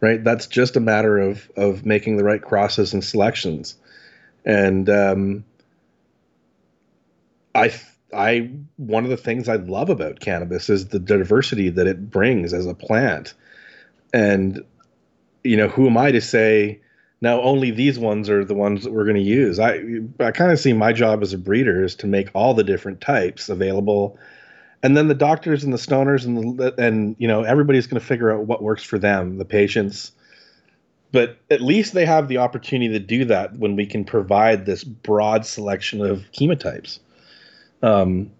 Right? That's just a matter of of making the right crosses and selections. And um, I I one of the things I love about cannabis is the diversity that it brings as a plant. And you know, who am I to say now only these ones are the ones that we're going to use? I I kind of see my job as a breeder is to make all the different types available. And then the doctors and the stoners and the and you know everybody's going to figure out what works for them, the patients. But at least they have the opportunity to do that when we can provide this broad selection of chemotypes. Um,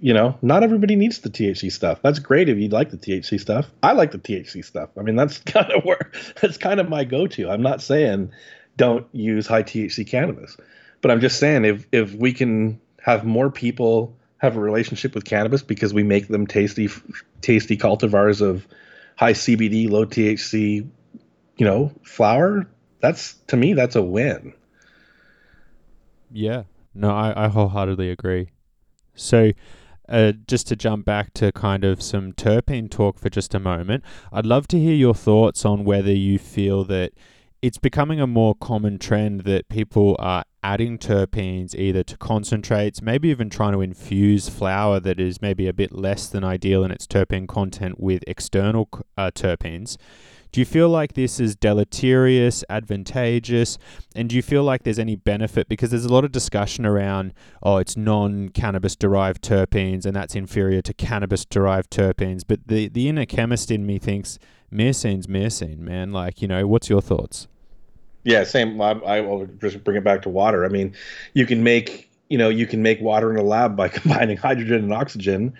you know, not everybody needs the THC stuff. That's great if you like the THC stuff. I like the THC stuff. I mean, that's kind of where that's kind of my go-to. I'm not saying don't use high THC cannabis, but I'm just saying if if we can have more people have a relationship with cannabis because we make them tasty tasty cultivars of high CBD, low THC, you know, flower, that's to me that's a win. Yeah, no, I, I wholeheartedly agree. So, uh, just to jump back to kind of some terpene talk for just a moment, I'd love to hear your thoughts on whether you feel that it's becoming a more common trend that people are adding terpenes either to concentrates, maybe even trying to infuse flower that is maybe a bit less than ideal in its terpene content with external uh, terpenes. Do you feel like this is deleterious, advantageous, and do you feel like there's any benefit? Because there's a lot of discussion around, oh, it's non cannabis derived terpenes and that's inferior to cannabis derived terpenes. But the, the inner chemist in me thinks myrcene's myrcene, man. Like, you know, what's your thoughts? Yeah, same. I, I will just bring it back to water. I mean, you can make you know you can make water in a lab by combining hydrogen and oxygen,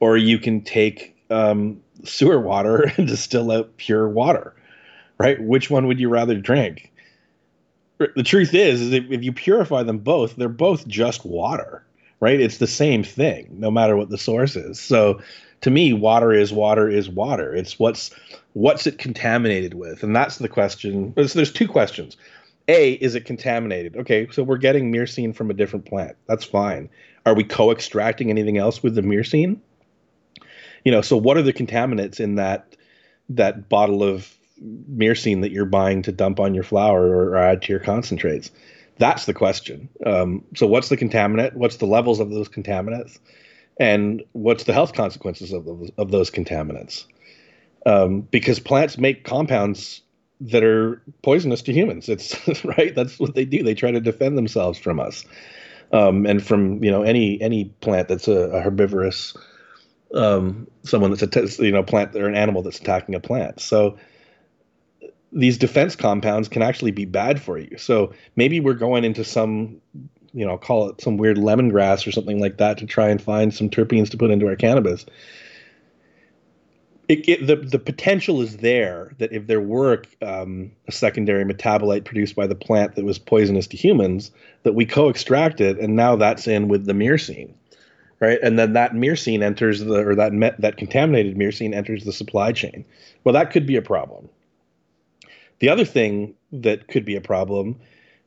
or you can take um, sewer water and distill out pure water. Right? Which one would you rather drink? The truth is, is if you purify them both, they're both just water. Right? It's the same thing, no matter what the source is. So, to me, water is water is water. It's what's what's it contaminated with, and that's the question. So there's two questions. A, is it contaminated? Okay, so we're getting myrcene from a different plant. That's fine. Are we co-extracting anything else with the myrcene? You know, so what are the contaminants in that that bottle of myrcene that you're buying to dump on your flower or add to your concentrates? That's the question. Um, so, what's the contaminant? What's the levels of those contaminants? and what's the health consequences of those, of those contaminants? Um, because plants make compounds that are poisonous to humans. It's right. That's what they do. They try to defend themselves from us, um, and from you know any any plant that's a, a herbivorous, um, someone that's a you know plant or an animal that's attacking a plant. So these defense compounds can actually be bad for you. So maybe we're going into some you know, call it some weird lemongrass or something like that to try and find some terpenes to put into our cannabis. It, it, the the potential is there that if there were um, a secondary metabolite produced by the plant that was poisonous to humans, that we co-extract it, and now that's in with the myrcene, right? And then that myrcene enters the or that that contaminated myrcene enters the supply chain. Well, that could be a problem. The other thing that could be a problem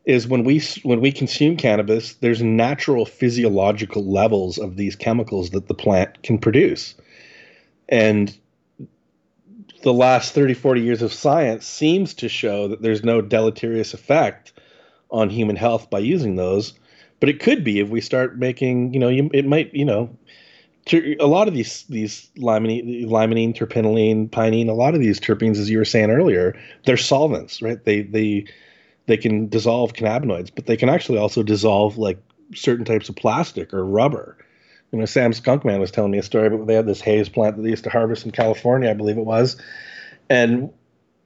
is when we when we consume cannabis, there's natural physiological levels of these chemicals that the plant can produce. And the last 30 40 years of science seems to show that there's no deleterious effect on human health by using those but it could be if we start making you know you, it might you know a lot of these these limonene, limonene terpinolene pinene a lot of these terpenes as you were saying earlier they're solvents right they they they can dissolve cannabinoids, but they can actually also dissolve like certain types of plastic or rubber. You know, Sam Skunkman was telling me a story about they had this haze plant that they used to harvest in California, I believe it was, and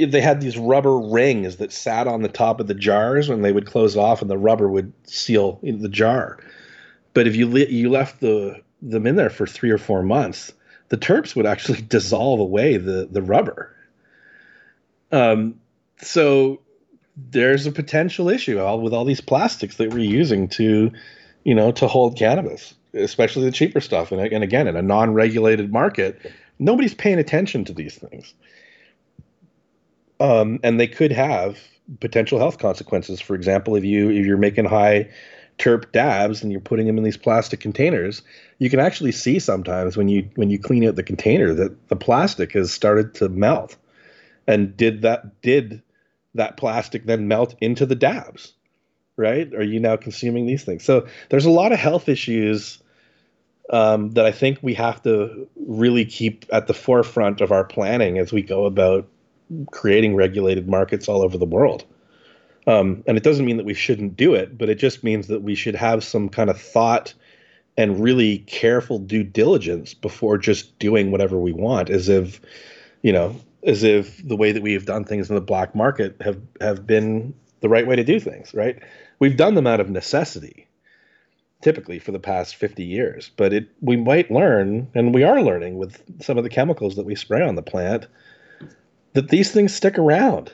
they had these rubber rings that sat on the top of the jars when they would close off, and the rubber would seal the jar. But if you le- you left the them in there for three or four months, the terps would actually dissolve away the the rubber. Um, so there's a potential issue all, with all these plastics that we're using to, you know, to hold cannabis, especially the cheaper stuff. And, and again, in a non-regulated market, nobody's paying attention to these things. Um, and they could have potential health consequences. For example, if you if you're making high terp dabs and you're putting them in these plastic containers, you can actually see sometimes when you when you clean out the container that the plastic has started to melt. And did that did that plastic then melt into the dabs, right? Are you now consuming these things? So there's a lot of health issues um, that I think we have to really keep at the forefront of our planning as we go about creating regulated markets all over the world. Um, and it doesn't mean that we shouldn't do it, but it just means that we should have some kind of thought and really careful due diligence before just doing whatever we want, as if, you know, as if the way that we have done things in the black market have have been the right way to do things, right? We've done them out of necessity, typically for the past 50 years. But it we might learn, and we are learning with some of the chemicals that we spray on the plant, that these things stick around.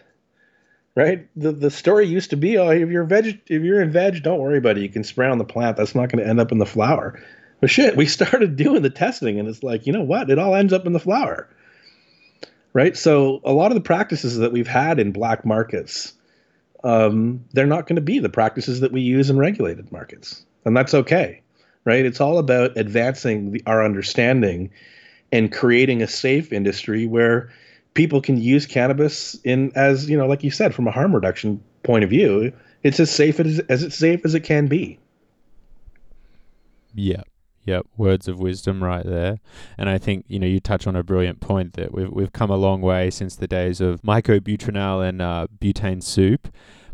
Right? The the story used to be, oh, if you're veg if you're in veg, don't worry about it. You can spray on the plant. That's not going to end up in the flower. But shit, we started doing the testing, and it's like, you know what? It all ends up in the flower right? So a lot of the practices that we've had in black markets, um, they're not going to be the practices that we use in regulated markets, and that's okay, right? It's all about advancing the, our understanding and creating a safe industry where people can use cannabis in as you know, like you said, from a harm reduction point of view, it's as safe as as it's safe as it can be. Yeah. Yep, words of wisdom right there. And I think, you know, you touch on a brilliant point that we've, we've come a long way since the days of myclobutanil and uh, butane soup.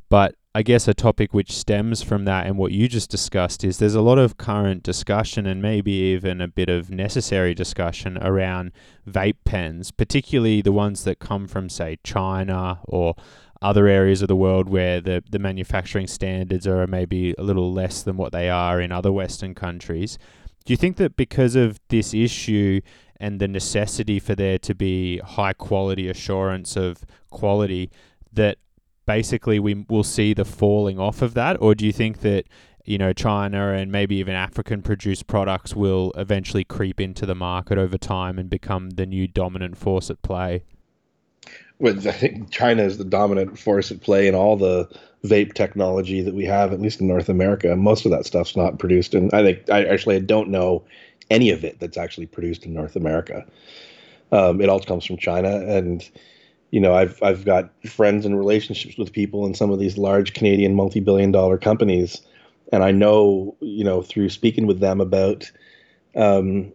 But I guess a topic which stems from that and what you just discussed is there's a lot of current discussion and maybe even a bit of necessary discussion around vape pens, particularly the ones that come from, say, China or other areas of the world where the, the manufacturing standards are maybe a little less than what they are in other Western countries. Do you think that because of this issue and the necessity for there to be high quality assurance of quality, that basically we will see the falling off of that? Or do you think that you know China and maybe even African produced products will eventually creep into the market over time and become the new dominant force at play? Well, I think China is the dominant force at play in all the vape technology that we have, at least in North America. Most of that stuff's not produced, and I think I actually I don't know any of it that's actually produced in North America. Um, it all comes from China, and you know I've I've got friends and relationships with people in some of these large Canadian multi-billion-dollar companies, and I know you know through speaking with them about um,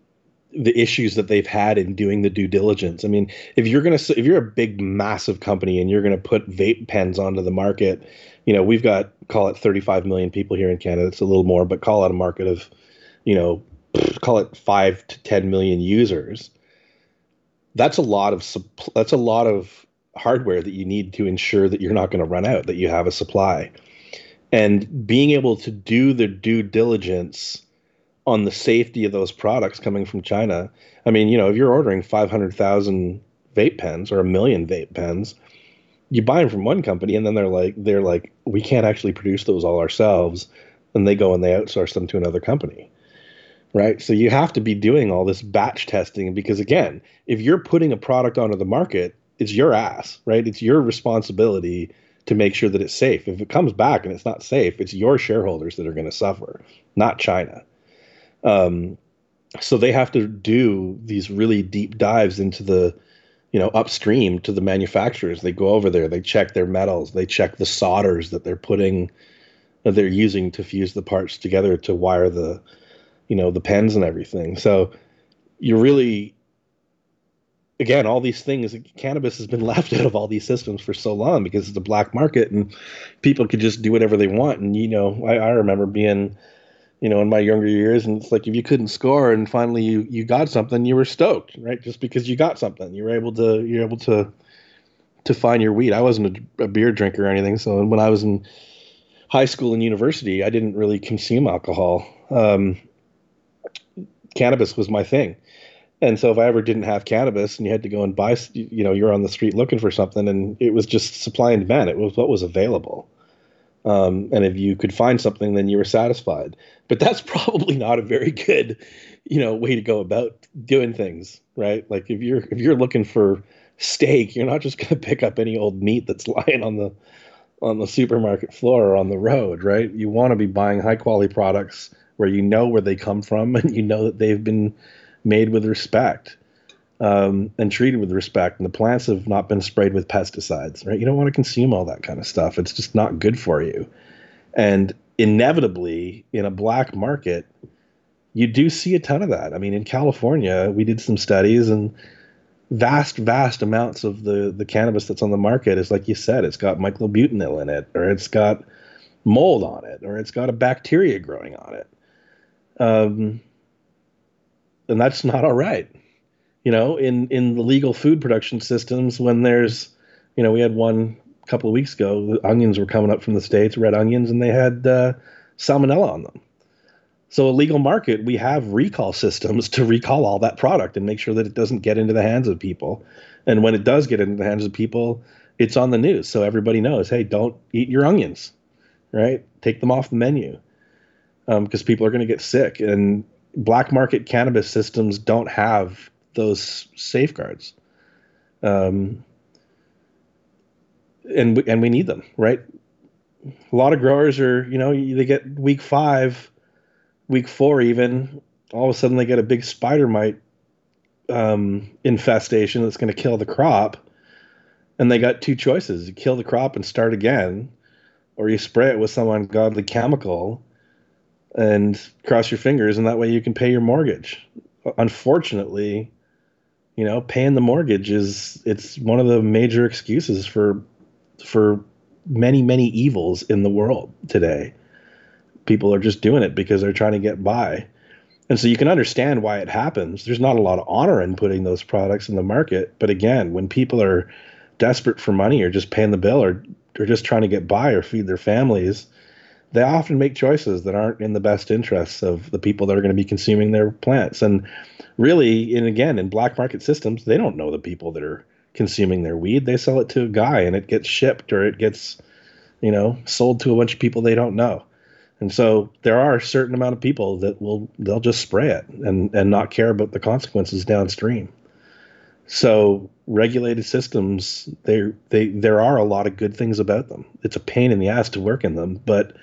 the issues that they've had in doing the due diligence. I mean, if you're gonna if you're a big massive company and you're gonna put vape pens onto the market, you know we've got call it 35 million people here in Canada. It's a little more, but call it a market of, you know, call it five to 10 million users. That's a lot of that's a lot of hardware that you need to ensure that you're not going to run out, that you have a supply, and being able to do the due diligence on the safety of those products coming from China. I mean, you know, if you're ordering 500,000 vape pens or a million vape pens, you buy them from one company and then they're like they're like we can't actually produce those all ourselves and they go and they outsource them to another company. Right? So you have to be doing all this batch testing because again, if you're putting a product onto the market, it's your ass, right? It's your responsibility to make sure that it's safe. If it comes back and it's not safe, it's your shareholders that are going to suffer, not China. Um, so they have to do these really deep dives into the, you know, upstream to the manufacturers. They go over there, they check their metals, they check the solders that they're putting, that they're using to fuse the parts together to wire the, you know, the pens and everything. So you're really, again, all these things, cannabis has been left out of all these systems for so long because it's a black market and people could just do whatever they want. And, you know, I, I remember being, you know, in my younger years. And it's like if you couldn't score and finally you you got something, you were stoked, right? Just because you got something, you were able to you're able to to find your weed. I wasn't a, a beer drinker or anything, so when I was in high school and university, I didn't really consume alcohol. Um, cannabis was my thing. And so if I ever didn't have cannabis and you had to go and buy, you know, you're on the street looking for something and it was just supply and demand. It was what was available. Um, and if you could find something, then you were satisfied. But that's probably not a very good, you know, way to go about doing things, right? Like if you're if you're looking for steak, you're not just going to pick up any old meat that's lying on the on the supermarket floor or on the road, right? You want to be buying high quality products where you know where they come from and you know that they've been made with respect um, and treated with respect. And the plants have not been sprayed with pesticides, right? You don't want to consume all that kind of stuff. It's just not good for you. And inevitably, in a black market, you do see a ton of that. I mean, in California, we did some studies and vast, vast amounts of the, the cannabis that's on the market is like you said, it's got myclobutanil in it, or it's got mold on it, or it's got a bacteria growing on it. Um, and that's not all right you know, in in the legal food production systems when there's, you know, we had one a couple of weeks ago. Onions were coming up from the states, red onions, and they had uh, salmonella on them. So a legal market, we have recall systems to recall all that product and make sure that it doesn't get into the hands of people. And when it does get into the hands of people, it's on the news, so everybody knows. Hey, don't eat your onions, right? Take them off the menu because um, people are going to get sick. And black market cannabis systems don't have those safeguards. Um, and we, and we need them, right? A lot of growers are, you know, they get week five, week four, even all of a sudden they get a big spider mite um, infestation that's going to kill the crop, And they got two choices: you kill the crop and start again, or you spray it with some ungodly chemical and cross your fingers, and that way you can pay your mortgage. Unfortunately, you know, paying the mortgage is it's one of the major excuses for for many many evils in the world today. People are just doing it because they're trying to get by. And so you can understand why it happens. There's not a lot of honor in putting those products in the market, but again, when people are desperate for money or just paying the bill or or just trying to get by or feed their families, they often make choices that aren't in the best interests of the people that are going to be consuming their plants. And really, and again, in black market systems, they don't know the people that are consuming their weed. They sell it to a guy and it gets shipped or it gets, you know, sold to a bunch of people they don't know. And so there are a certain amount of people that will they'll just spray it and and not care about the consequences downstream. So regulated systems, they they there are a lot of good things about them. It's a pain in the ass to work in them, but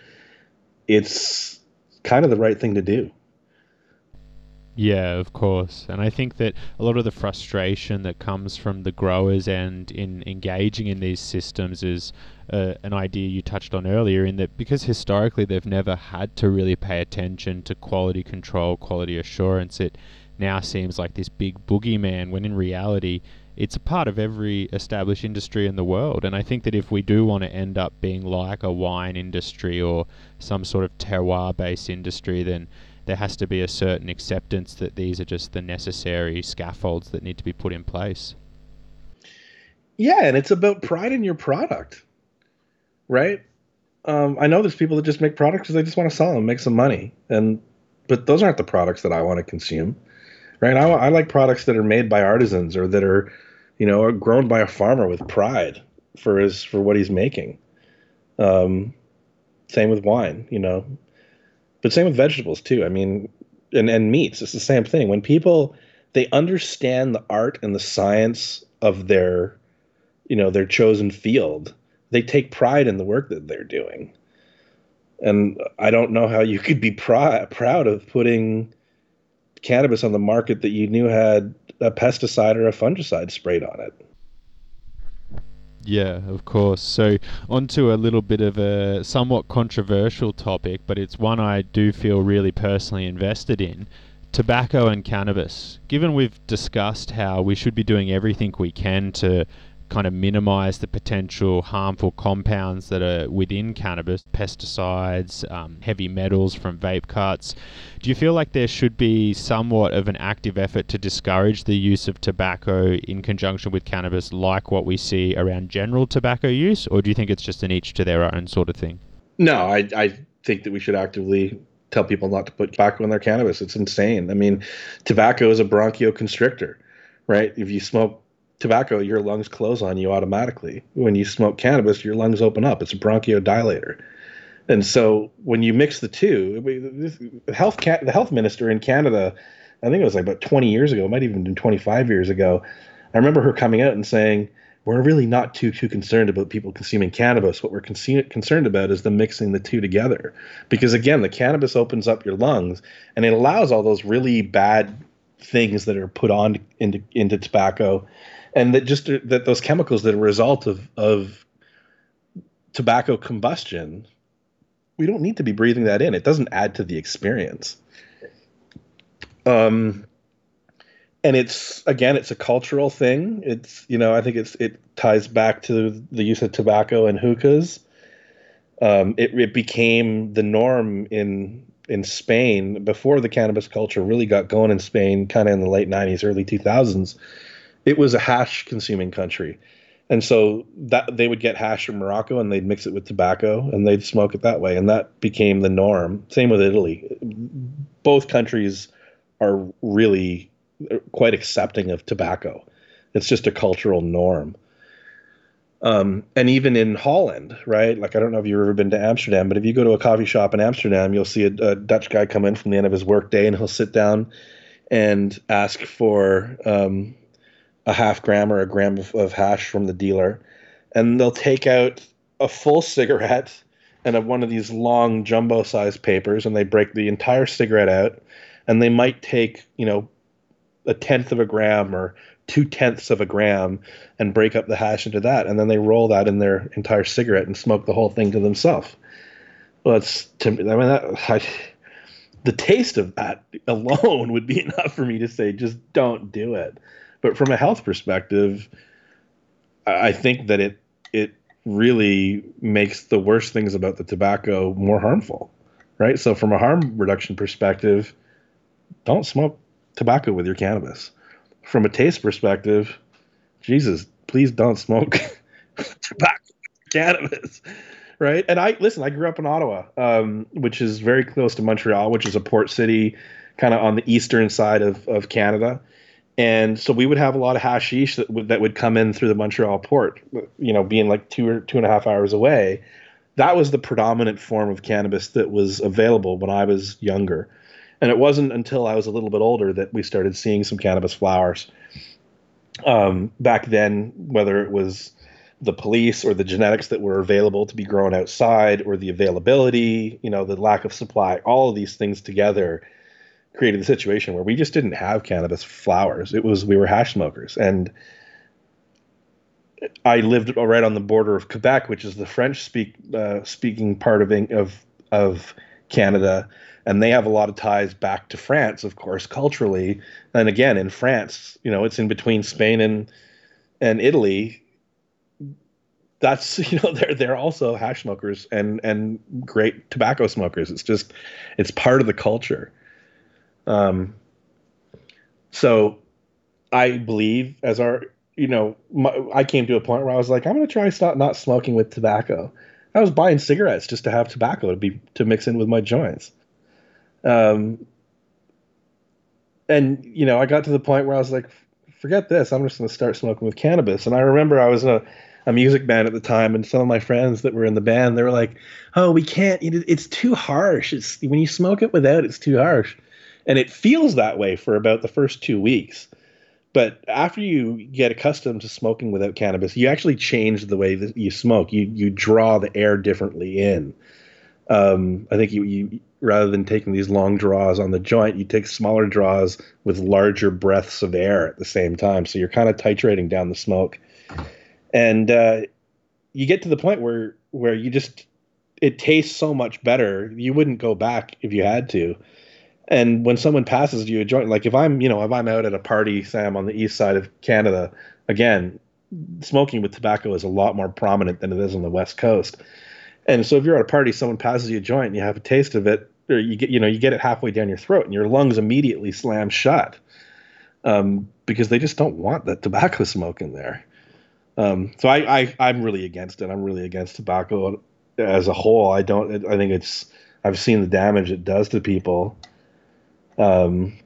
it's kind of the right thing to do. Yeah, of course. And I think that a lot of the frustration that comes from the growers and in engaging in these systems is uh, an idea you touched on earlier in that because historically they've never had to really pay attention to quality control, quality assurance, it now seems like this big boogeyman when in reality it's a part of every established industry in the world. And I think that if we do want to end up being like a wine industry or some sort of terroir based industry, then there has to be a certain acceptance that these are just the necessary scaffolds that need to be put in place. Yeah, and it's about pride in your product, right? Um, I know there's people that just make products because they just want to sell them, make some money, and but those aren't the products that I want to consume, right? I, I like products that are made by artisans or that are you know, grown by a farmer with pride for his for what he's making. Um, same with wine, you know, but same with vegetables too. I mean, and and meats, it's the same thing. When people they understand the art and the science of their, you know, their chosen field, they take pride in the work that they're doing. And I don't know how you could be pr- proud of putting cannabis on the market that you knew had a pesticide or a fungicide sprayed on it. Yeah, of course. So, onto a little bit of a somewhat controversial topic, but it's one I do feel really personally invested in tobacco and cannabis. Given we've discussed how we should be doing everything we can to kind of minimize the potential harmful compounds that are within cannabis, pesticides, um, heavy metals from vape carts. Do you feel like there should be somewhat of an active effort to discourage the use of tobacco in conjunction with cannabis, like what we see around general tobacco use, or do you think it's just an each to their own sort of thing? No, I, I think that we should actively tell people not to put tobacco in their cannabis. It's insane. I mean, tobacco is a bronchoconstrictor, right? If you smoke tobacco, your lungs close on you automatically. When you smoke cannabis, your lungs open up. It's a bronchodilator. And so when you mix the two, health the health minister in Canada, I think it was like about 20 years ago, might even been 25 years ago. I remember her coming out and saying, "We're really not too too concerned about people consuming cannabis. What we're con- concerned about is the mixing the two together, because again, the cannabis opens up your lungs and it allows all those really bad things that are put on into into tobacco and that just that those chemicals that are a result of of tobacco combustion we don't need to be breathing that in. It doesn't add to the experience. Um and it's again it's a cultural thing. It's you know i think it's it ties back to the use of tobacco and hookahs. Um, it, it became the norm in in Spain before the cannabis culture really got going in Spain, kind of in the late '90s, early 2000s it was a hash consuming country. And so that they would get hash from Morocco and they'd mix it with tobacco and they'd smoke it that way. And that became the norm. Same with Italy. Both countries are really quite accepting of tobacco. It's just a cultural norm. Um, and even in Holland, right? Like I don't know if you've ever been to Amsterdam, but if you go to a coffee shop in Amsterdam, you'll see a, a Dutch guy come in from the end of his workday and he'll sit down and ask for um, a half gram or a gram of, of hash from the dealer, and they'll take out a full cigarette and of one of these long jumbo sized papers, and they break the entire cigarette out, and they might take you know a tenth of a gram or two tenths of a gram and break up the hash into that, and then they roll that in their entire cigarette and smoke the whole thing to themselves. Well, it's to me. I mean, that, I, the taste of that alone would be enough for me to say just don't do it. But from a health perspective, I think that it it really makes the worst things about the tobacco more harmful, right? So from a harm reduction perspective, don't smoke tobacco with your cannabis. From a taste perspective, Jesus, please don't smoke tobacco cannabis right? And I listen. I grew up in Ottawa, um, which is very close to Montreal, which is a port city, kind of on the eastern side of of Canada. And so we would have a lot of hashish that would that would come in through the Montreal port. You know, being like two or two and a half hours away, that was the predominant form of cannabis that was available when I was younger. And it wasn't until I was a little bit older that we started seeing some cannabis flowers. Um, back then, whether it was the police or the genetics that were available to be grown outside or the availability, you know, the lack of supply, all of these things together created the situation where we just didn't have cannabis flowers. It was we were hash smokers. And I lived right on the border of Quebec, which is the French speak uh, speaking part of of of Canada, and they have a lot of ties back to France, of course, culturally. And again, in France, you know, it's in between Spain and and Italy that's you know they're they're also hash smokers and and great tobacco smokers. It's just it's part of the culture. Um. So, I believe as our you know my, I came to a point where I was like I'm going to try stop not smoking with tobacco. I was buying cigarettes just to have tobacco to be to mix in with my joints. Um. And you know I got to the point where I was like, forget this. I'm just going to start smoking with cannabis. And I remember I was a a music band at the time, and some of my friends that were in the band, they were like, "Oh, we can't. It's too harsh. It's when you smoke it without, it's too harsh." And it feels that way for about the first two weeks. But after you get accustomed to smoking without cannabis, you actually change the way that you smoke. You you draw the air differently in. Um, I think you, you rather than taking these long draws on the joint, you take smaller draws with larger breaths of air at the same time. So you're kind of titrating down the smoke and uh, you get to the point where where you just it tastes so much better you wouldn't go back if you had to and when someone passes you a joint like if i'm you know if i'm out at a party say i'm on the east side of canada again smoking with tobacco is a lot more prominent than it is on the west coast and so if you're at a party someone passes you a joint and you have a taste of it or you get you know you get it halfway down your throat and your lungs immediately slam shut um, because they just don't want that tobacco smoke in there um, so I, I I'm really against it. I'm really against tobacco as a whole. I don't. I think it's. I've seen the damage it does to people. Um,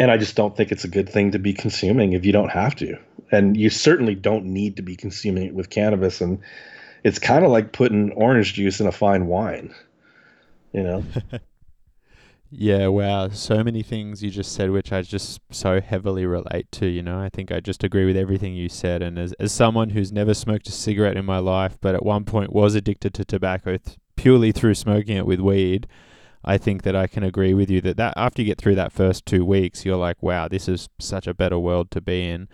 and I just don't think it's a good thing to be consuming if you don't have to. And you certainly don't need to be consuming it with cannabis. And it's kind of like putting orange juice in a fine wine. You know. Yeah, wow. So many things you just said, which I just so heavily relate to. You know, I think I just agree with everything you said. And as, as someone who's never smoked a cigarette in my life, but at one point was addicted to tobacco th- purely through smoking it with weed, I think that I can agree with you that, that after you get through that first two weeks, you're like, wow, this is such a better world to be in.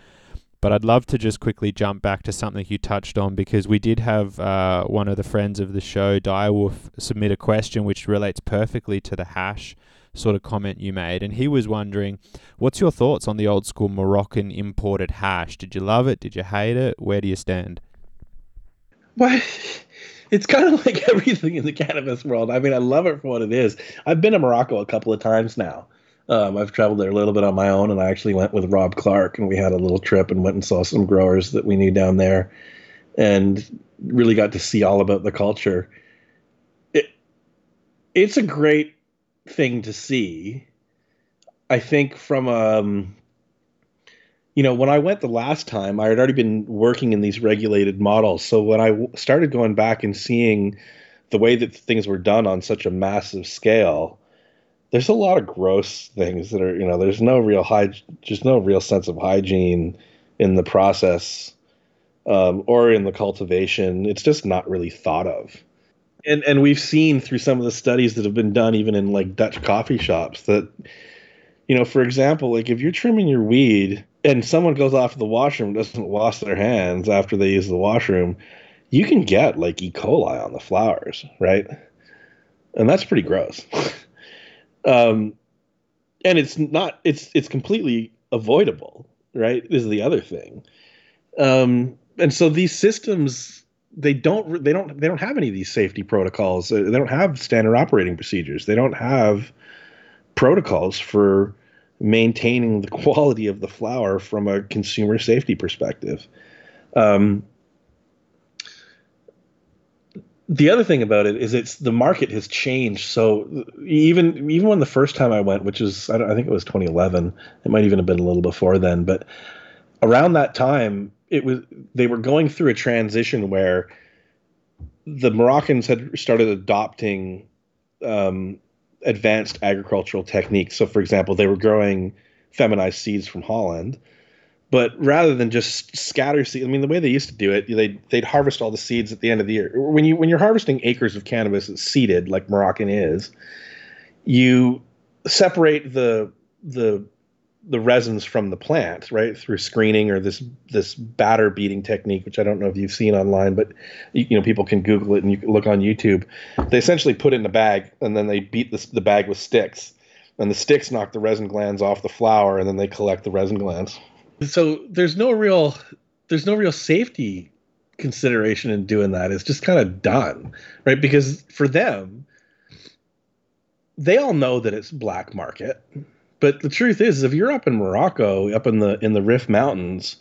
But I'd love to just quickly jump back to something you touched on because we did have uh, one of the friends of the show, Direwolf, submit a question which relates perfectly to the hash sort of comment you made. And he was wondering, what's your thoughts on the old school Moroccan imported hash? Did you love it? Did you hate it? Where do you stand? Well, it's kind of like everything in the cannabis world. I mean, I love it for what it is. I've been to Morocco a couple of times now. Um, I've traveled there a little bit on my own, and I actually went with Rob Clarke, and we had a little trip and went and saw some growers that we knew down there, and really got to see all about the culture. It, it's a great thing to see. I think from um, you know, when I went the last time, I had already been working in these regulated models. So when I w- started going back and seeing the way that things were done on such a massive scale, there's a lot of gross things that are, you know, there's no real high, just no real sense of hygiene in the process um, or in the cultivation. It's just not really thought of. And and we've seen through some of the studies that have been done, even in like Dutch coffee shops, that You know, for example, like if you're trimming your weed and someone goes off to the washroom doesn't wash their hands after they use the washroom, you can get like E. coli on the flowers, right? And that's pretty gross. um, and it's not it's it's completely avoidable, right? Is the other thing. Um, and so these systems they don't they don't they don't have any of these safety protocols. They don't have standard operating procedures. They don't have protocols for maintaining the quality of the flour from a consumer safety perspective. Um, the other thing about it is it's the market has changed. So even even when the first time I went, which is I, I think it was 2011, it might even have been a little before then, but around that time, it was they were going through a transition where the Moroccans had started adopting um, advanced agricultural techniques. So, for example, they were growing feminized seeds from Holland, but rather than just scatter seed, I mean, the way they used to do it, they they'd harvest all the seeds at the end of the year. When you when you're harvesting acres of cannabis that's seeded, like Moroccan is, you separate the the the resins from the plant, right, through screening or this this batter beating technique, which I don't know if you've seen online, but you, know people can Google it and you can look on YouTube. They essentially put in a bag and then they beat the, the bag with sticks, and the sticks knock the resin glands off the flower, and then they collect the resin glands. So there's no real there's no real safety consideration in doing that. It's just kind of done, right? Because for them, they all know that it's black market but the truth is, if you're up in Morocco, up in the in the Rif Mountains,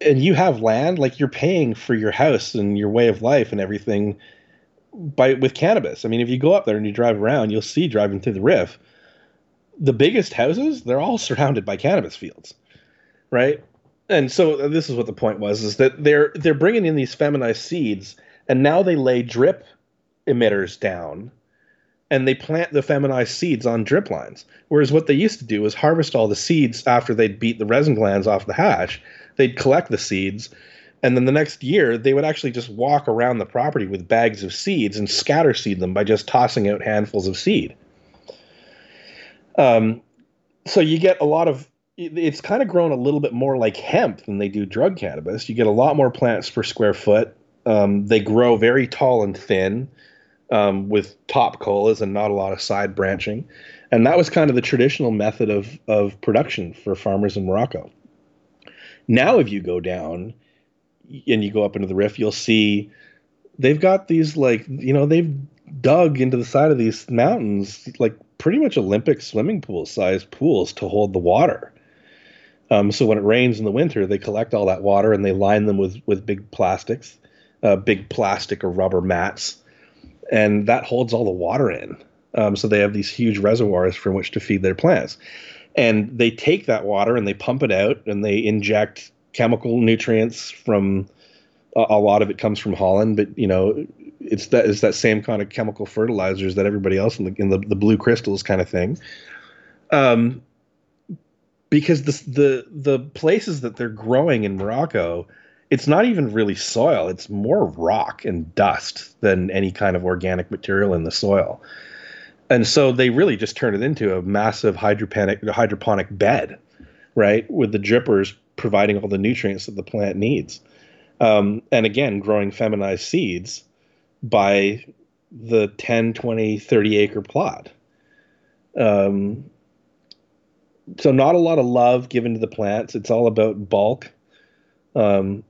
and you have land, like you're paying for your house and your way of life and everything by with cannabis. I mean, if you go up there and you drive around, you'll see driving through the Rif, the biggest houses, they're all surrounded by cannabis fields, right? And so uh, this is what the point was: is that they're they're bringing in these feminized seeds, and now they lay drip emitters down and they plant the feminized seeds on drip lines. Whereas what they used to do was harvest all the seeds after they'd beat the resin glands off the hash. They'd collect the seeds, and then the next year they would actually just walk around the property with bags of seeds and scatter seed them by just tossing out handfuls of seed. Um, so you get a lot of it's kind of grown a little bit more like hemp than they do drug cannabis. You get a lot more plants per square foot. Um, they grow very tall and thin um, with top colas and not a lot of side branching. And that was kind of the traditional method of, of production for farmers in Morocco. Now, if you go down and you go up into the Rif, you'll see they've got these, like, you know, they've dug into the side of these mountains, like pretty much Olympic swimming pool sized pools to hold the water. Um, so when it rains in the winter, they collect all that water and they line them with, with big plastics, uh, big plastic or rubber mats and that holds all the water in. Um, so they have these huge reservoirs from which to feed their plants. And they take that water and they pump it out and they inject chemical nutrients from a, lot of it comes from Holland, but you know, it's that it's that same kind of chemical fertilizers that everybody else in the in the, the blue crystals kind of thing. Um, because the the the places that they're growing in Morocco it's not even really soil. It's more rock and dust than any kind of organic material in the soil. And so they really just turn it into a massive hydroponic hydroponic bed right with the drippers providing all the nutrients that the plant needs. Um, and again growing feminized seeds by the 10 20 30 acre plot. Um, so not a lot of love given to the plants. It's all about bulk. Um,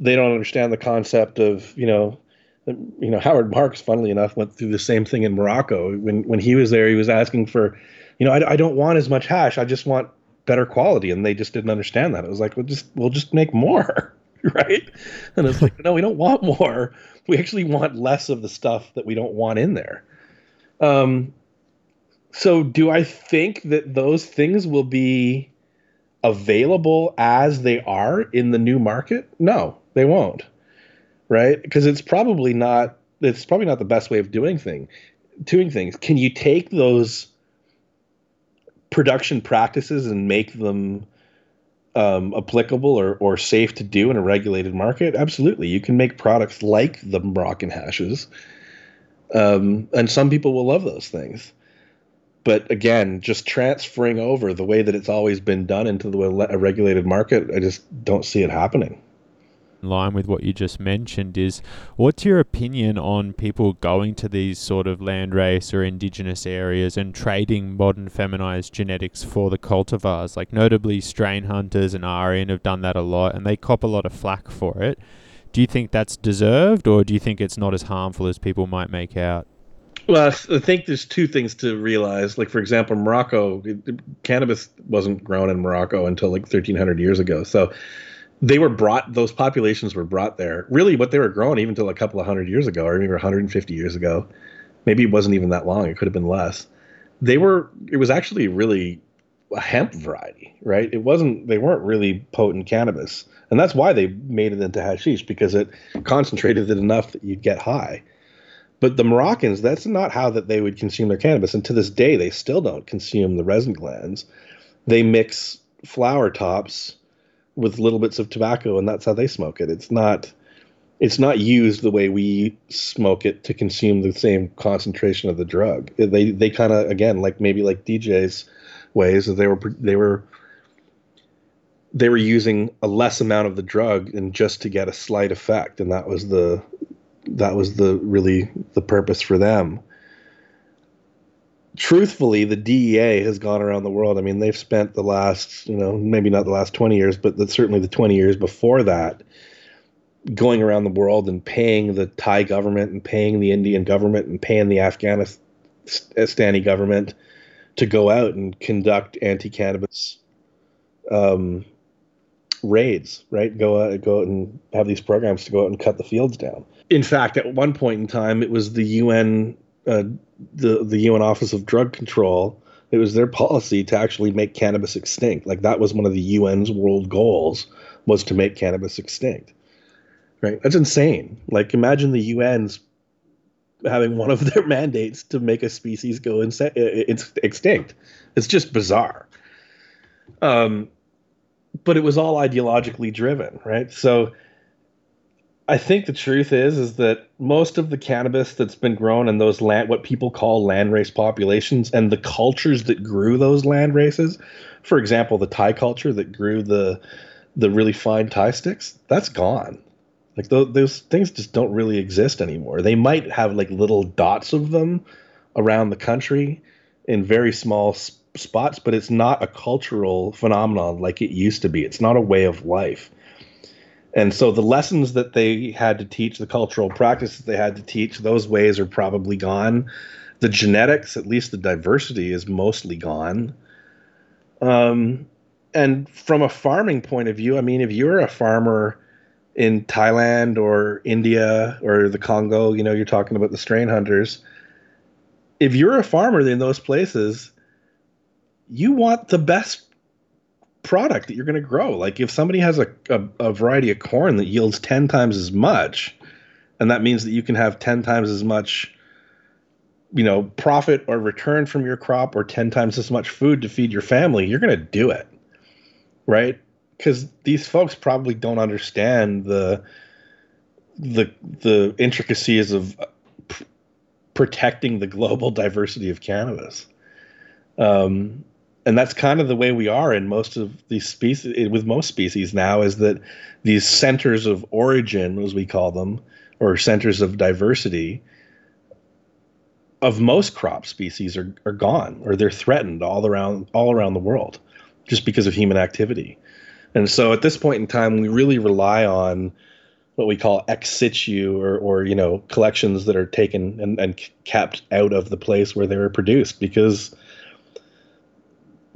they don't understand the concept of you know you know Howard Marks funnily enough went through the same thing in Morocco. When when he was there he was asking for you know I, I don't want as much hash. I just want better quality. And they just didn't understand that. It was like we'll just we'll just make more right? And it's like no we don't want more. We actually want less of the stuff that we don't want in there. Um so do I think that those things will be available as they are in the new market? No, they won't. Right? Because it's probably not it's probably not the best way of doing thing doing things. Can you take those production practices and make them um, applicable or, or safe to do in a regulated market? Absolutely. You can make products like the Moroccan hashes. Um, and some people will love those things. But again, just transferring over the way that it's always been done into the a regulated market, I just don't see it happening In line with what you just mentioned is what's your opinion on people going to these sort of landrace or indigenous areas and trading modern feminized genetics for the cultivars? Like, notably, Strain Hunters and Arjan have done that a lot and they cop a lot of flack for it. Do you think that's deserved or do you think it's not as harmful as people might make out? Well, I think there's two things to realize. Like, for example, Morocco, cannabis wasn't grown in Morocco until like 1300 years ago. So they were brought those populations were brought there. Really what they were growing even until a couple of hundred years ago or maybe 150 years ago maybe it wasn't even that long. It could have been less. They were it was actually really a hemp variety right? It wasn't they weren't really potent cannabis. And that's why they made it into hashish because it concentrated it enough that you'd get high but the moroccans that's not how that they would consume their cannabis and to this day they still don't consume the resin glands they mix flower tops with little bits of tobacco, and that's how they smoke it. It's not it's not used the way we smoke it to consume the same concentration of the drug. They they kind of again like maybe like DJ's ways that they were they were they were using a less amount of the drug and just to get a slight effect, and that was the that was the really the purpose for them truthfully, the DEA has gone around the world. I mean, they've spent the last, you know, maybe not the last 20 years, but the, certainly the 20 years before that, going around the world and paying the Thai government and paying the Indian government and paying the Afghanistani government to go out and conduct anti-cannabis um, raids, right? Go out, go out and have these programs to go out and cut the fields down. In fact, at one point in time, it was the UN uh, the the UN Office of Drug Control, it was their policy to actually make cannabis extinct. Like that was one of the UN's world goals was to make cannabis extinct. Right? That's insane. Like imagine the UN's having one of their mandates to make a species go inse- it's extinct. It's just bizarre. Um, but it was all ideologically driven, right? So I think the truth is is that most of the cannabis that's been grown in those land what people call land race populations and the cultures that grew those land races, for example, the Thai culture that grew the the really fine Thai sticks, that's gone. Like those, those things just don't really exist anymore. They might have like little dots of them around the country in very small spots, but it's not a cultural phenomenon like it used to be. It's not a way of life and so the lessons that they had to teach, the cultural practices they had to teach, those ways are probably gone. The genetics, at least the diversity, is mostly gone. Um, and from a farming point of view, I mean, if you're a farmer in Thailand or India or the Congo, you know, you're talking about the strain hunters. If you're a farmer in those places, you want the best product that you're going to grow. Like if somebody has a, a, a, variety of corn that yields 10 times as much, and that means that you can have 10 times as much, you know, profit or return from your crop or 10 times as much food to feed your family, you're going to do it. Right? Because these folks probably don't understand the the the intricacies of p- protecting the global diversity of cannabis. Um, and that's kind of the way we are in most of these species with most species now is that these centers of origin as we call them or centers of diversity of most crop species are, are gone or they're threatened all around all around the world just because of human activity. And so at this point in time we really rely on what we call ex situ or, or you know collections that are taken and, and kept out of the place where they were produced because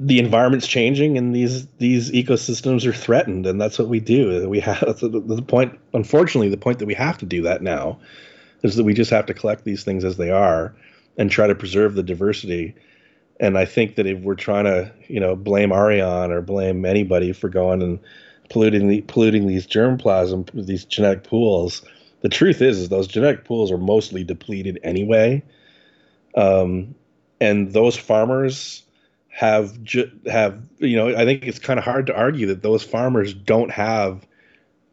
the environment's changing and these these ecosystems are threatened and that's what we do. We have the, point unfortunately the point that we have to do that now is that we just have to collect these things as they are and try to preserve the diversity. And i think that if we're trying to you know blame Arjan or blame anybody for going and polluting the polluting these germplasm these genetic pools the truth is is those genetic pools are mostly depleted anyway. Um, and those farmers have ju- have you know I think it's kind of hard to argue that those farmers don't have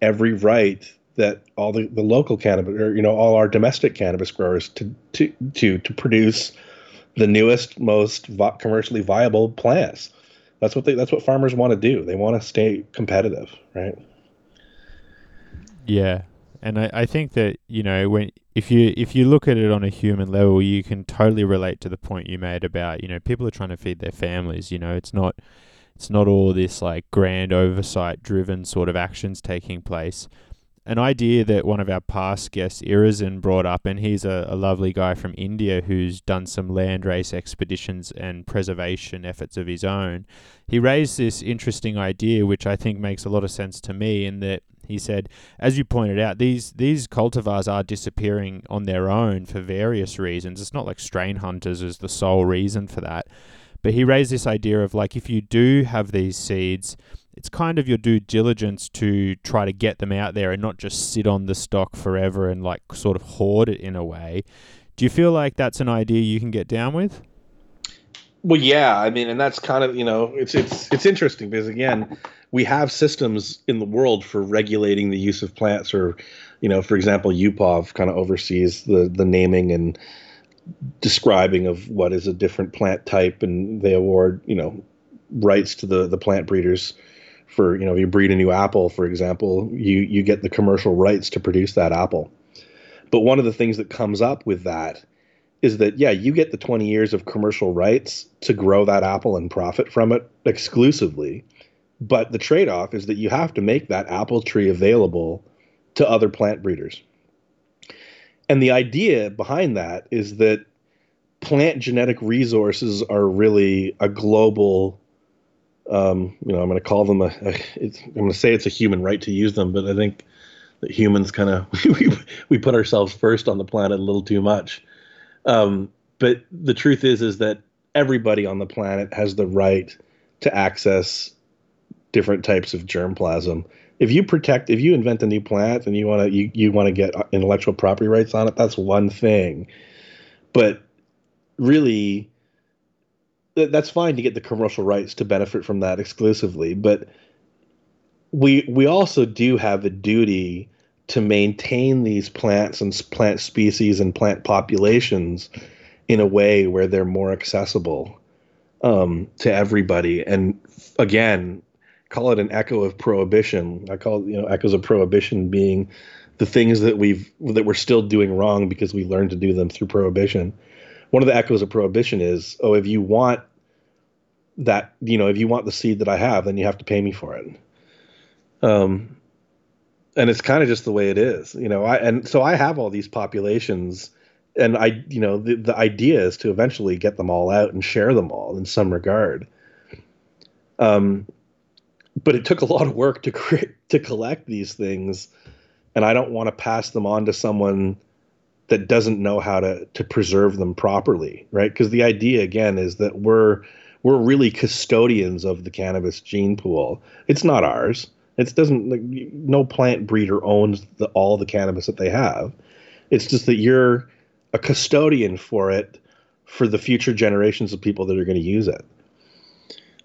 every right that all the, the local cannabis or you know all our domestic cannabis growers to to to to produce the newest, most commercially viable plants. That's what they. That's what farmers want to do. They want to stay competitive, right? Yeah, and I, I think that you know when if you if you look at it on a human level, you can totally relate to the point you made about you know people are trying to feed their families. You know, it's not it's not all this like grand oversight driven sort of actions taking place an idea that one of our past guests, Irazin, brought up, and he's a, a, lovely guy from India who's done some land race expeditions and preservation efforts of his own. He raised this interesting idea, which I think makes a lot of sense to me, in that he said, as you pointed out, these these cultivars are disappearing on their own for various reasons. It's not like strain hunters is the sole reason for that. But he raised this idea of like if you do have these seeds, it's kind of your due diligence to try to get them out there and not just sit on the stock forever and like sort of hoard it in a way. Do you feel like that's an idea you can get down with? Well, yeah, I mean, and that's kind of you know, it's it's it's interesting because again, we have systems in the world for regulating the use of plants, or you know, for example, UPOV kind of oversees the the naming and describing of what is a different plant type, and they award you know rights to the the plant breeders for you know if you breed a new apple for example you you get the commercial rights to produce that apple. But one of the things that comes up with that is that yeah you get the 20 years of commercial rights to grow that apple and profit from it exclusively but the trade-off is that you have to make that apple tree available to other plant breeders and the idea behind that is that plant genetic resources are really a global um, you know, I'm going to call them a, a I'm going to say it's a human right to use them, but I think that humans kind of we, we put ourselves first on the planet a little too much. Um, but the truth is, is that everybody on the planet has the right to access different types of germplasm. If you protect, if you invent a new plant and you want to, you, you want to get intellectual property rights on it, that's one thing. But really, that's fine to get the commercial rights to benefit from that exclusively, but we we also do have a duty to maintain these plants and plant species and plant populations in a way where they're more accessible um, to everybody. And again, call it an echo of prohibition. I call it, you know echoes of prohibition being the things that we've that we're still doing wrong because we learned to do them through prohibition one of the echoes of prohibition is, oh, if you want that, you know, if you want the seed that I have, then you have to pay me for it. Um, and it's kind of just the way it is, you know. I and so I have all these populations, and I, you know, the the idea is to eventually get them all out and share them all in some regard. Um, but it took a lot of work to create to collect these things, and I don't want to pass them on to someone that doesn't know how to to preserve them properly, right? Because the idea again is that we're we're really custodians of the cannabis gene pool. It's not ours. It doesn't like no plant breeder owns the, all the cannabis that they have. It's just that you're a custodian for it for the future generations of people that are going to use it.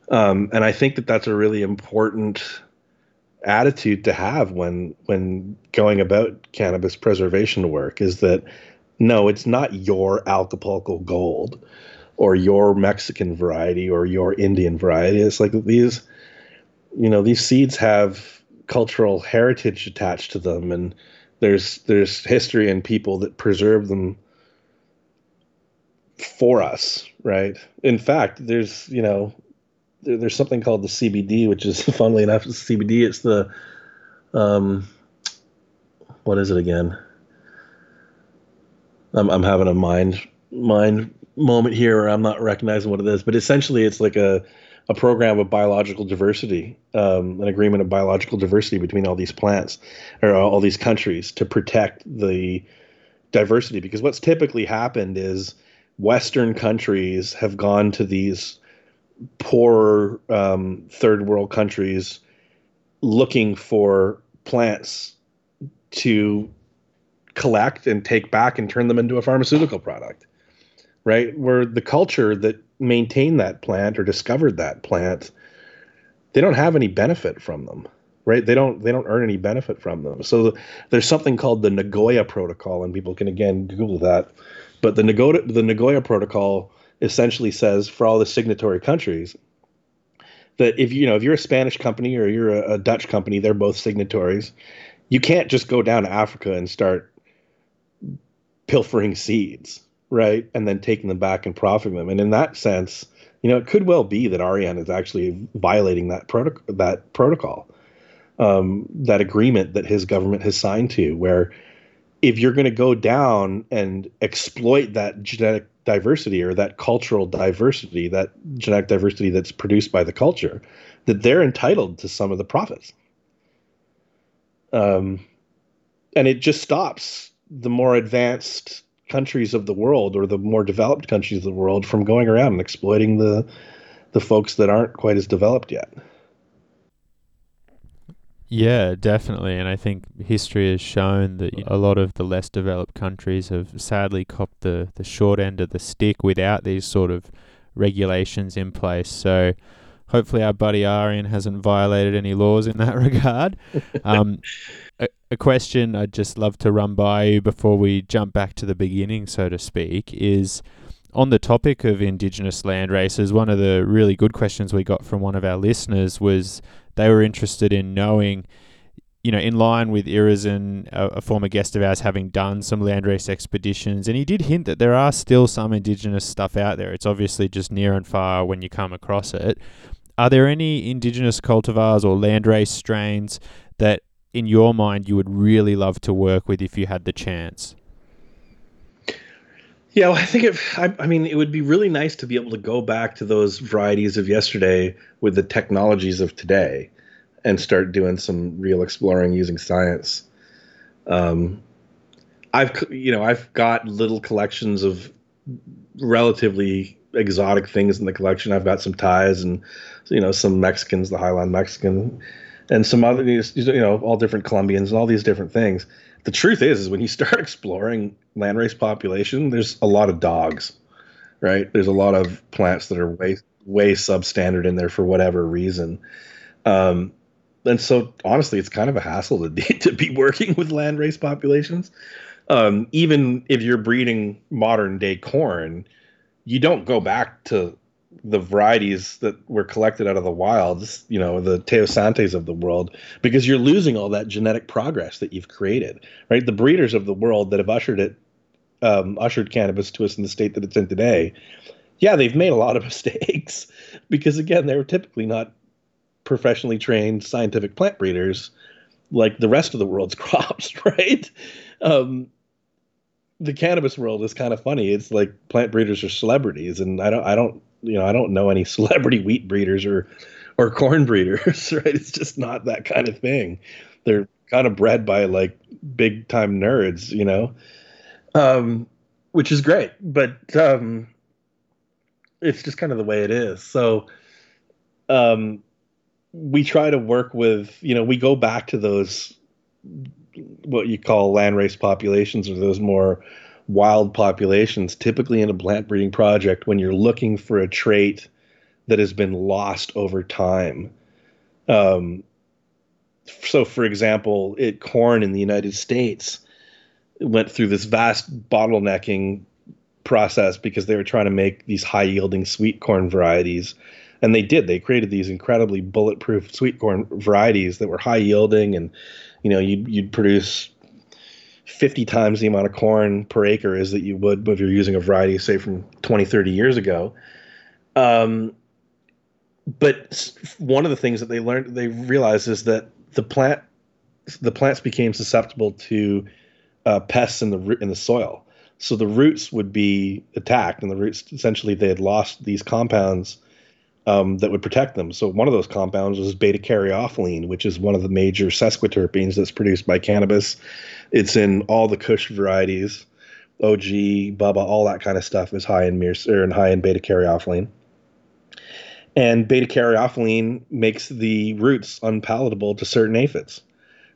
Um, and I think that that's a really important attitude to have when when going about cannabis preservation work is that no, it's not your Acapulco Gold or your Mexican variety or your Indian variety. It's like these, you know, these seeds have cultural heritage attached to them, and there's there's history and people that preserve them for us, right? In fact, there's you know there, there's something called the CBD, which is funnily enough, it's CBD. It's the um, what is it again? I'm I'm having a mind mind moment here where I'm not recognizing what it is, but essentially it's like a a program of biological diversity, um, an agreement of biological diversity between all these plants or all these countries to protect the diversity. Because what's typically happened is Western countries have gone to these poor um, third world countries looking for plants to collect and take back and turn them into a pharmaceutical product right? Where the culture that maintained that plant or discovered that plant they don't have any benefit from them right? They don't they don't earn any benefit from them. So there's something called the nagoya protocol and people can again google that. But the nagoya the nagoya protocol essentially says for all the signatory countries that if you know if you're a Spanish company or you're a, a Dutch company, they're both signatories. You can't just go down to Africa and start pilfering seeds, right, and then taking them back and profiting them. And in that sense, you know, it could well be that Arjan is actually violating that protocol, that protocol, um, that agreement that his government has signed to, where if you're going to go down and exploit that genetic diversity or that cultural diversity, that genetic diversity that's produced by the culture, that they're entitled to some of the profits. Um, and it just stops the more advanced countries of the world or the more developed countries of the world from going around and exploiting the the folks that aren't quite as developed yet. Yeah, definitely. And I think history has shown that a lot of the less developed countries have sadly copped the, the short end of the stick without these sort of regulations in place. So hopefully our buddy Arjan hasn't violated any laws in that regard. Um, a, a question I'd just love to run by you before we jump back to the beginning, so to speak, is on the topic of Indigenous land races, one of the really good questions we got from one of our listeners was they were interested in knowing, you know, in line with Irizan, a, a former guest of ours, having done some landrace expeditions, and he did hint that there are still some Indigenous stuff out there. It's obviously just near and far when you come across it. Are there any Indigenous cultivars or landrace strains that, in your mind, you would really love to work with if you had the chance? Yeah, well, I think if I, I, mean, it would be really nice to be able to go back to those varieties of yesterday with the technologies of today, and start doing some real exploring using science. Um, I've you know I've got little collections of relatively exotic things in the collection. I've got some ties and you know some Mexicans, the Highland Mexican, and some other you know all different Colombians and all these different things the truth is, is when you start exploring landrace population, there's a lot of dogs, right? There's a lot of plants that are way way substandard in there for whatever reason. Um, and so honestly, it's kind of a hassle to to be working with landrace populations. Um, even if you're breeding modern day corn, you don't go back to the varieties that were collected out of the wilds, you know, the teosintes of the world, because you're losing all that genetic progress that you've created, right? The breeders of the world that have ushered it, um, ushered cannabis to us in the state that it's in today, yeah, they've made a lot of mistakes because again, they were typically not professionally trained scientific plant breeders like the rest of the world's crops, right? Um, the cannabis world is kind of funny. It's like plant breeders are celebrities, and I don't, I don't you know, I don't know any celebrity wheat breeders or or corn breeders, right? It's just not that kind of thing. They're kind of bred by like big time nerds, you know, um, which is great, but um, it's just kind of the way it is. So um, we try to work with, you know, we go back to those what you call landrace populations or those more wild populations, typically in a plant breeding project, when you're looking for a trait that has been lost over time. Um, so, for example, it corn in the United States went through this vast bottlenecking process because they were trying to make these high yielding sweet corn varieties. And they did. They created these incredibly bulletproof sweet corn varieties that were high yielding, and you know you'd, you'd produce 50 times the amount of corn per acre is that you would if you're using a variety, say, from 20, 30 years ago. Um, but one of the things that they learned, they realized is that the plant, the plants became susceptible to uh, pests in the in the soil. So the roots would be attacked, and the roots essentially they had lost these compounds um, that would protect them. So one of those compounds was beta caryophyllene, which is one of the major sesquiterpenes that's produced by cannabis. It's in all the Kush varieties, OG, Bubba, all that kind of stuff is high in mir- or high in beta caryophyllene. And beta caryophyllene makes the roots unpalatable to certain aphids,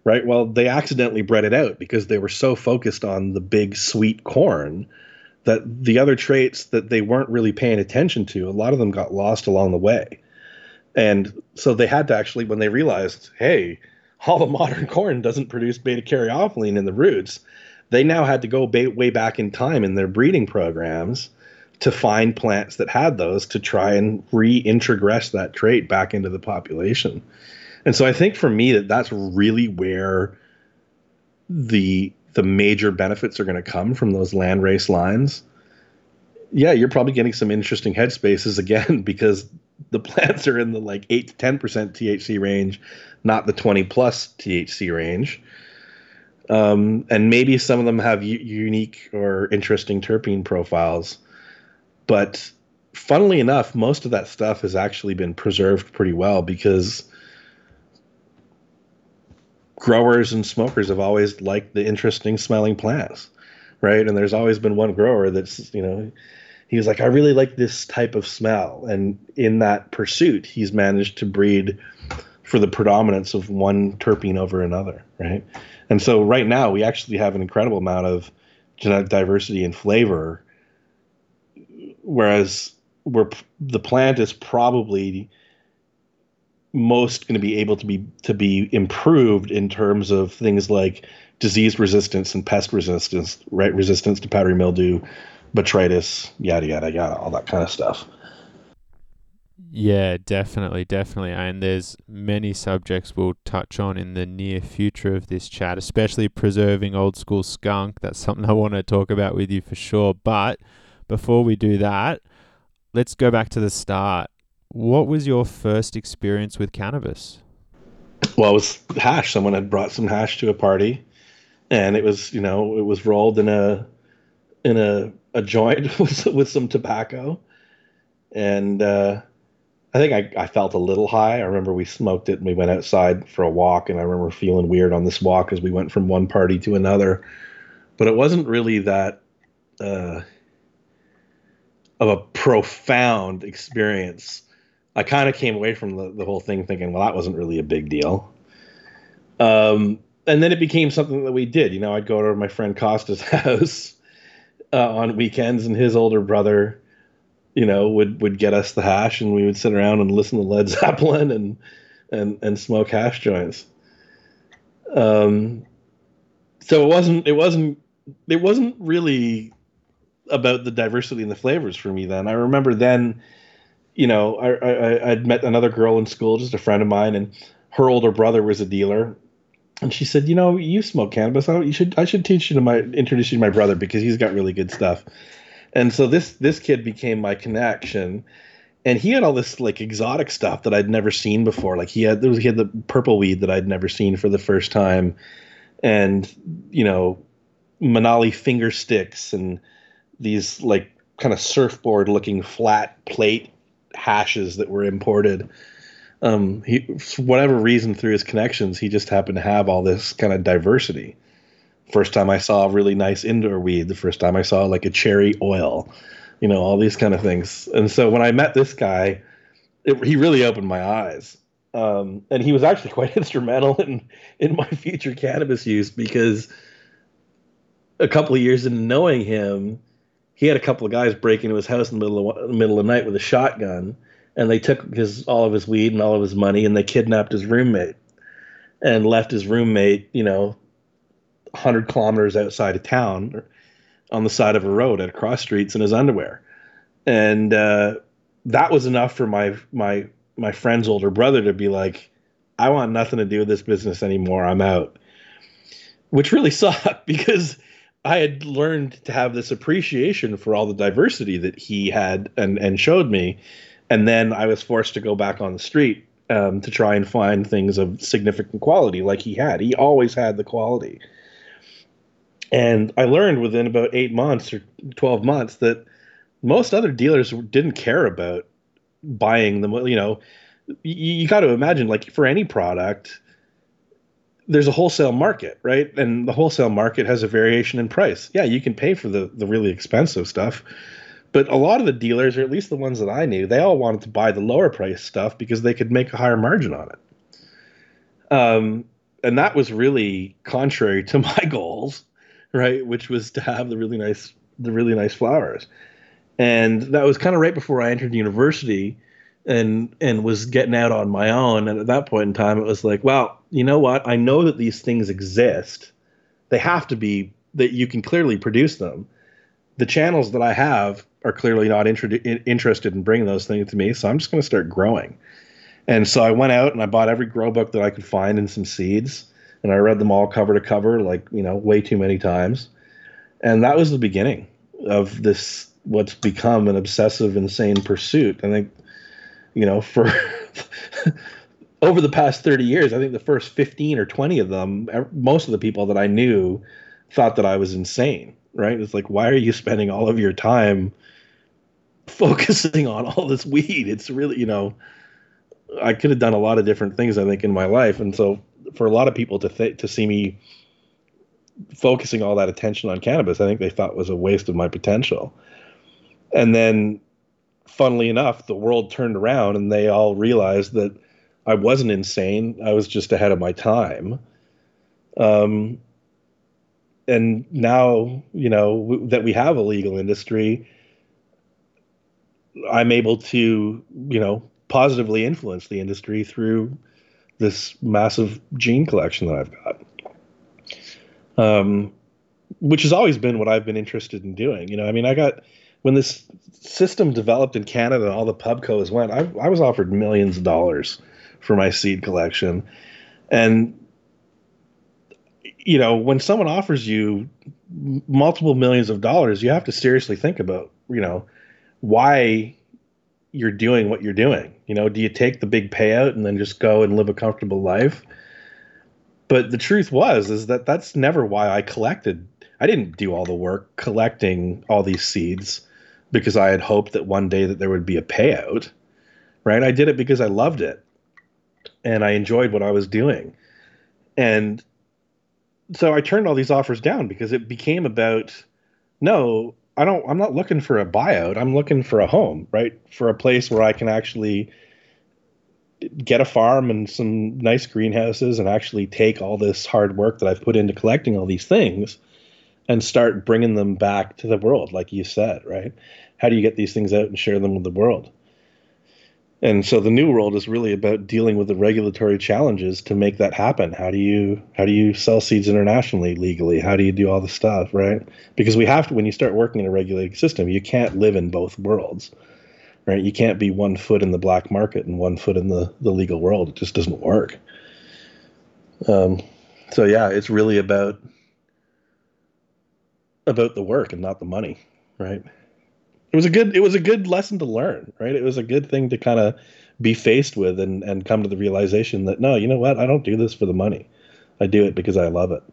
right? Well, they accidentally bred it out because they were so focused on the big sweet corn that the other traits that they weren't really paying attention to, a lot of them got lost along the way. And so they had to actually, when they realized, hey, all the modern corn doesn't produce beta caryophyllene in the roots, they now had to go ba- way back in time in their breeding programs to find plants that had those to try and reintrogress that trait back into the population. And so I think for me that that's really where the the major benefits are going to come from those land race lines. Yeah, you're probably getting some interesting headspaces again because the plants are in the like 8 to 10% THC range, not the 20 plus THC range. Um, and maybe some of them have u- unique or interesting terpene profiles. But funnily enough, most of that stuff has actually been preserved pretty well because growers and smokers have always liked the interesting smelling plants, right? And there's always been one grower that's, you know, he was like, I really like this type of smell. And in that pursuit, he's managed to breed for the predominance of one terpene over another, right? And so right now we actually have an incredible amount of genetic diversity and flavor, whereas where the plant is probably most going to be able to be to be improved in terms of things like disease resistance and pest resistance, right? Resistance to powdery mildew, botrytis, yada yada yada, all that kind of stuff. Yeah, definitely, definitely. And there's many subjects we'll touch on in the near future of this chat, especially preserving old school skunk. That's something I want to talk about with you for sure. But before we do that, let's go back to the start. What was your first experience with cannabis? Well, it was hash. Someone had brought some hash to a party, and it was, you know, it was rolled in a in a a joint with with some tobacco, and uh, I think I, I felt a little high. I remember we smoked it and we went outside for a walk, and I remember feeling weird on this walk as we went from one party to another. But it wasn't really that uh, of a profound experience. I kind of came away from the, the whole thing thinking, well, that wasn't really a big deal. Um, and then it became something that we did. You know, I'd go to my friend Costa's house uh, on weekends, and his older brother you know, would would get us the hash, and we would sit around and listen to Led Zeppelin and and and smoke hash joints. Um, so it wasn't it wasn't it wasn't really about the diversity and the flavors for me then. I remember then, you know, I, I I'd met another girl in school, just a friend of mine, and her older brother was a dealer, and she said, you know, you smoke cannabis. I, you should I should teach you to my introduce you to my brother because he's got really good stuff and so this this kid became my connection and he had all this like exotic stuff that I'd never seen before. Like he had there was he had the purple weed that I'd never seen for the first time, and you know, Manali finger sticks and these like kind of surfboard looking flat plate hashes that were imported. Um, he for whatever reason through his connections, he just happened to have all this kind of diversity. First time I saw a really nice indoor weed. The first time I saw like a cherry oil, you know, all these kind of things. And so when I met this guy, it, he really opened my eyes. Um, and he was actually quite instrumental in in my future cannabis use because a couple of years in knowing him, he had a couple of guys break into his house in the middle of the middle of the night with a shotgun, and they took his all of his weed and all of his money, and they kidnapped his roommate, and left his roommate, you know, 100 kilometers outside of town on the side of a road at a cross streets in his underwear. And uh, that was enough for my my my friend's older brother to be like, I want nothing to do with this business anymore. I'm out. Which really sucked because I had learned to have this appreciation for all the diversity that he had and, and showed me. And then I was forced to go back on the street um, to try and find things of significant quality like he had. He always had the quality. And I learned within about eight months or 12 months that most other dealers didn't care about buying them. You know, you, you got to imagine, like, for any product, there's a wholesale market, right? And the wholesale market has a variation in price. Yeah, you can pay for the, the really expensive stuff. But a lot of the dealers, or at least the ones that I knew, they all wanted to buy the lower price stuff because they could make a higher margin on it. Um, and that was really contrary to my goals right? Which was to have the really nice the really nice flowers. And that was kind of right before I entered university and and was getting out on my own. And at that point in time, it was like, well, you know what? I know that these things exist. They have to be that you can clearly produce them. the channels that I have are clearly not inter- interested in bringing those things to me. So I'm just going to start growing. And so I went out and I bought every grow book that I could find and some seeds. And I read them all cover to cover, like, you know, way too many times. And that was the beginning of this, what's become an obsessive, insane pursuit. I think, you know, for over the past 30 years, I think the first 15 or 20 of them, most of the people that I knew thought that I was insane, right? It's like, why are you spending all of your time focusing on all this weed? It's really, you know, I could have done a lot of different things, I think, in my life. And so for a lot of people to th- to see me focusing all that attention on cannabis, I think they thought was a waste of my potential. And then, funnily enough, the world turned around and they all realized that I wasn't insane. I was just ahead of my time. Um, and now, you know, w- that we have a legal industry, I'm able to, you know, positively influence the industry through this massive gene collection that I've got. Um, which has always been what I've been interested in doing. You know, I mean, I got when this system developed in Canada all the pubcos went, I, I was offered millions of dollars for my seed collection. And you know, when someone offers you multiple millions of dollars, you have to seriously think about, you know, why you're doing what you're doing. You know, do you take the big payout and then just go and live a comfortable life? But the truth was is that that's never why I collected. I didn't do all the work collecting all these seeds because I had hoped that one day that there would be a payout. Right? I did it because I loved it and I enjoyed what I was doing. And so I turned all these offers down because it became about no, I don't I'm not looking for a buyout. I'm looking for a home, right? For a place where I can actually get a farm and some nice greenhouses and actually take all this hard work that I've put into collecting all these things and start bringing them back to the world like you said, right? How do you get these things out and share them with the world? And so the new world is really about dealing with the regulatory challenges to make that happen. How do you how do you sell seeds internationally legally? How do you do all the stuff right? Because we have to when you start working in a regulated system you can't live in both worlds right? You can't be one foot in the black market and one foot in the the legal world. It just doesn't work. Um, so yeah it's really about about the work and not the money right it was a good it was a good lesson to learn, right? It was a good thing to kind of be faced with and and come to the realization that no, you know what? I don't do this for the money. I do it because I love it.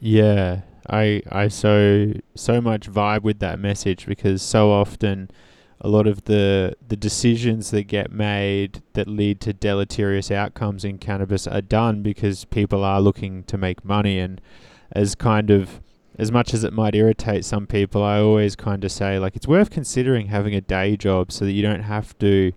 Yeah, I I so so much vibe with that message because so often a lot of the the decisions that get made that lead to deleterious outcomes in cannabis are done because people are looking to make money and as kind of as much as it might irritate some people, I always kind of say like it's worth considering having a day job so that you don't have to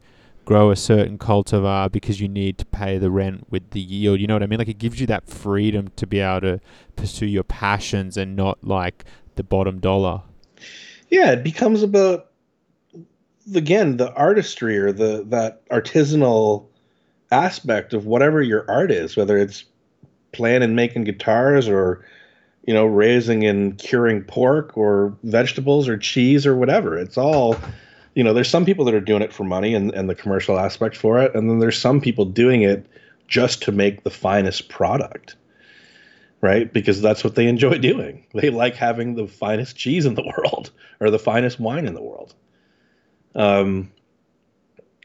grow a certain cultivar because you need to pay the rent with the yield. You know what I mean? Like it gives you that freedom to be able to pursue your passions and not like the bottom dollar. Yeah, it becomes about again the artistry or the that artisanal aspect of whatever your art is, whether it's playing and making guitars or you know, raising and curing pork or vegetables or cheese or whatever. It's all, you know, there's some people that are doing it for money and, and the commercial aspect for it. And then there's some people doing it just to make the finest product, right? Because that's what they enjoy doing. They like having the finest cheese in the world or the finest wine in the world. Um,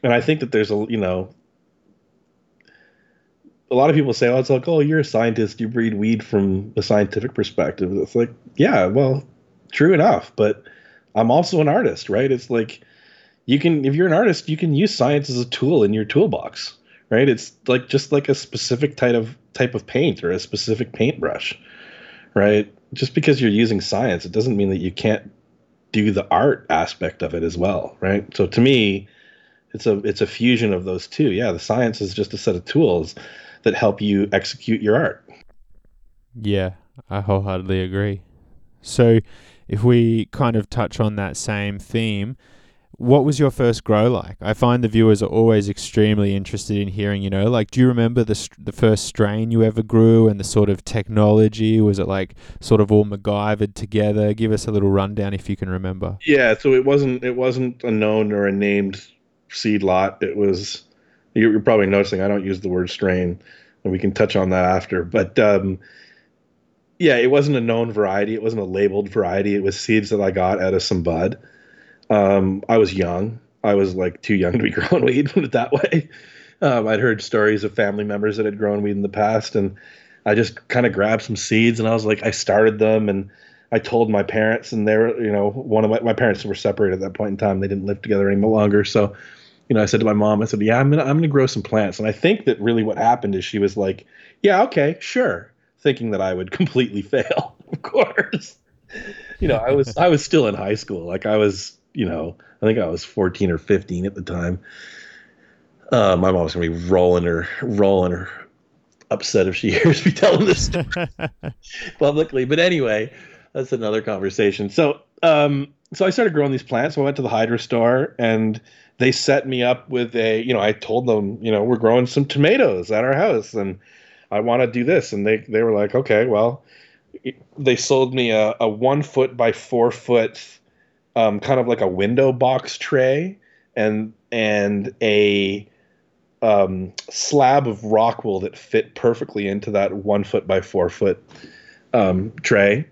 and I think that there's a, you know, a lot of people say, "Oh, it's like, oh, you're a scientist. You breed weed from a scientific perspective." It's like, yeah, well, true enough, but I'm also an artist, right? It's like you can, if you're an artist, you can use science as a tool in your toolbox, right? It's like just like a specific type of type of paint or a specific paintbrush, right? Just because you're using science, it doesn't mean that you can't do the art aspect of it as well, right? So to me, it's a it's a fusion of those two. Yeah, the science is just a set of tools that help you execute your art. Yeah, I wholeheartedly agree. So, if we kind of touch on that same theme, what was your first grow like? I find the viewers are always extremely interested in hearing, you know, like, do you remember the, st- the first strain you ever grew and the sort of technology? Was it like sort of all MacGyvered together? Give us a little rundown if you can remember. Yeah, so it wasn't it wasn't a known or a named seed lot. It was you're probably noticing I don't use the word strain, and we can touch on that after. But um, yeah, it wasn't a known variety. It wasn't a labeled variety. It was seeds that I got out of some bud um, I was young. I was like too young to be growing weed, put it that way. Um, I'd heard stories of family members that had grown weed in the past, and I just kind of grabbed some seeds and I was like, I started them and I told my parents, and they were, you know, one of my, my parents were separated at that point in time. They didn't live together any longer. So, you know, I said to my mom, I said, yeah, I'm gonna, I'm gonna grow some plants. And I think that really what happened is she was like, yeah, okay, sure, thinking that I would completely fail, of course. you know, I was, I was still in high school. Like I was, you know, I think I was 14 or 15 at the time. Uh, my mom's gonna be rolling her, rolling her upset if she hears me telling this publicly. But anyway, that's another conversation. So, um, so I started growing these plants. So I went to the hydro store and they set me up with a, you know, I told them, you know, we're growing some tomatoes at our house and I want to do this. And they, they were like, okay, well, they sold me a, a one foot by four foot um, kind of like a window box tray and and a um, slab of rock wool that fit perfectly into that one foot by four foot um, tray.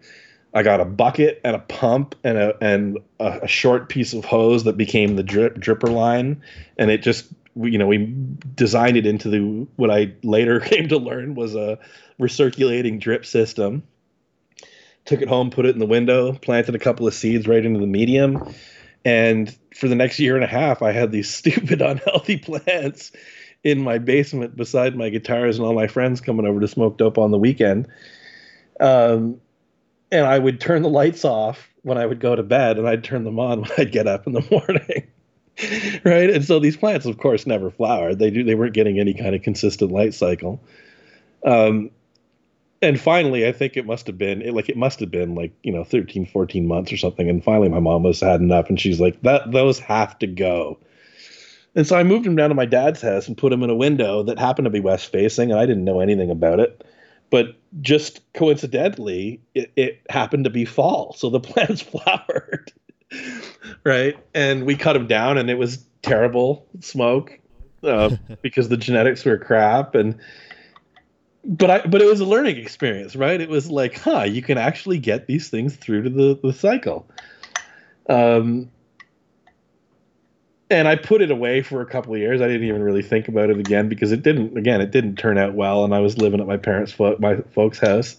I got a bucket and a pump and a and a, a, short piece of hose that became the drip dripper line, and it just you know we designed it into the what I later came to learn was a recirculating drip system took it home, put it in the window, planted a couple of seeds right into the medium. And for the next year and a half, I had these stupid, unhealthy plants in my basement beside my guitars and all my friends coming over to smoke dope on the weekend. Um, and I would turn the lights off when I would go to bed, and I'd turn them on when I'd get up in the morning. right? And so these plants, of course, never flowered. They do they weren't getting any kind of consistent light cycle. Um, and finally i think it must have been it, like it must have been like you know 13 14 months or something and finally my mom was had enough and she's like that those have to go and so i moved him down to my dad's house and put him in a window that happened to be west facing and i didn't know anything about it but just coincidentally it, it happened to be fall so the plants flowered right and we cut them down and it was terrible smoke uh, because the genetics were crap and but I but it was a learning experience, right? It was like, huh, you can actually get these things through to the the cycle. Um, and I put it away for a couple of years. I didn't even really think about it again because it didn't. Again, it didn't turn out well, and I was living at my parents' fo- my folks' house.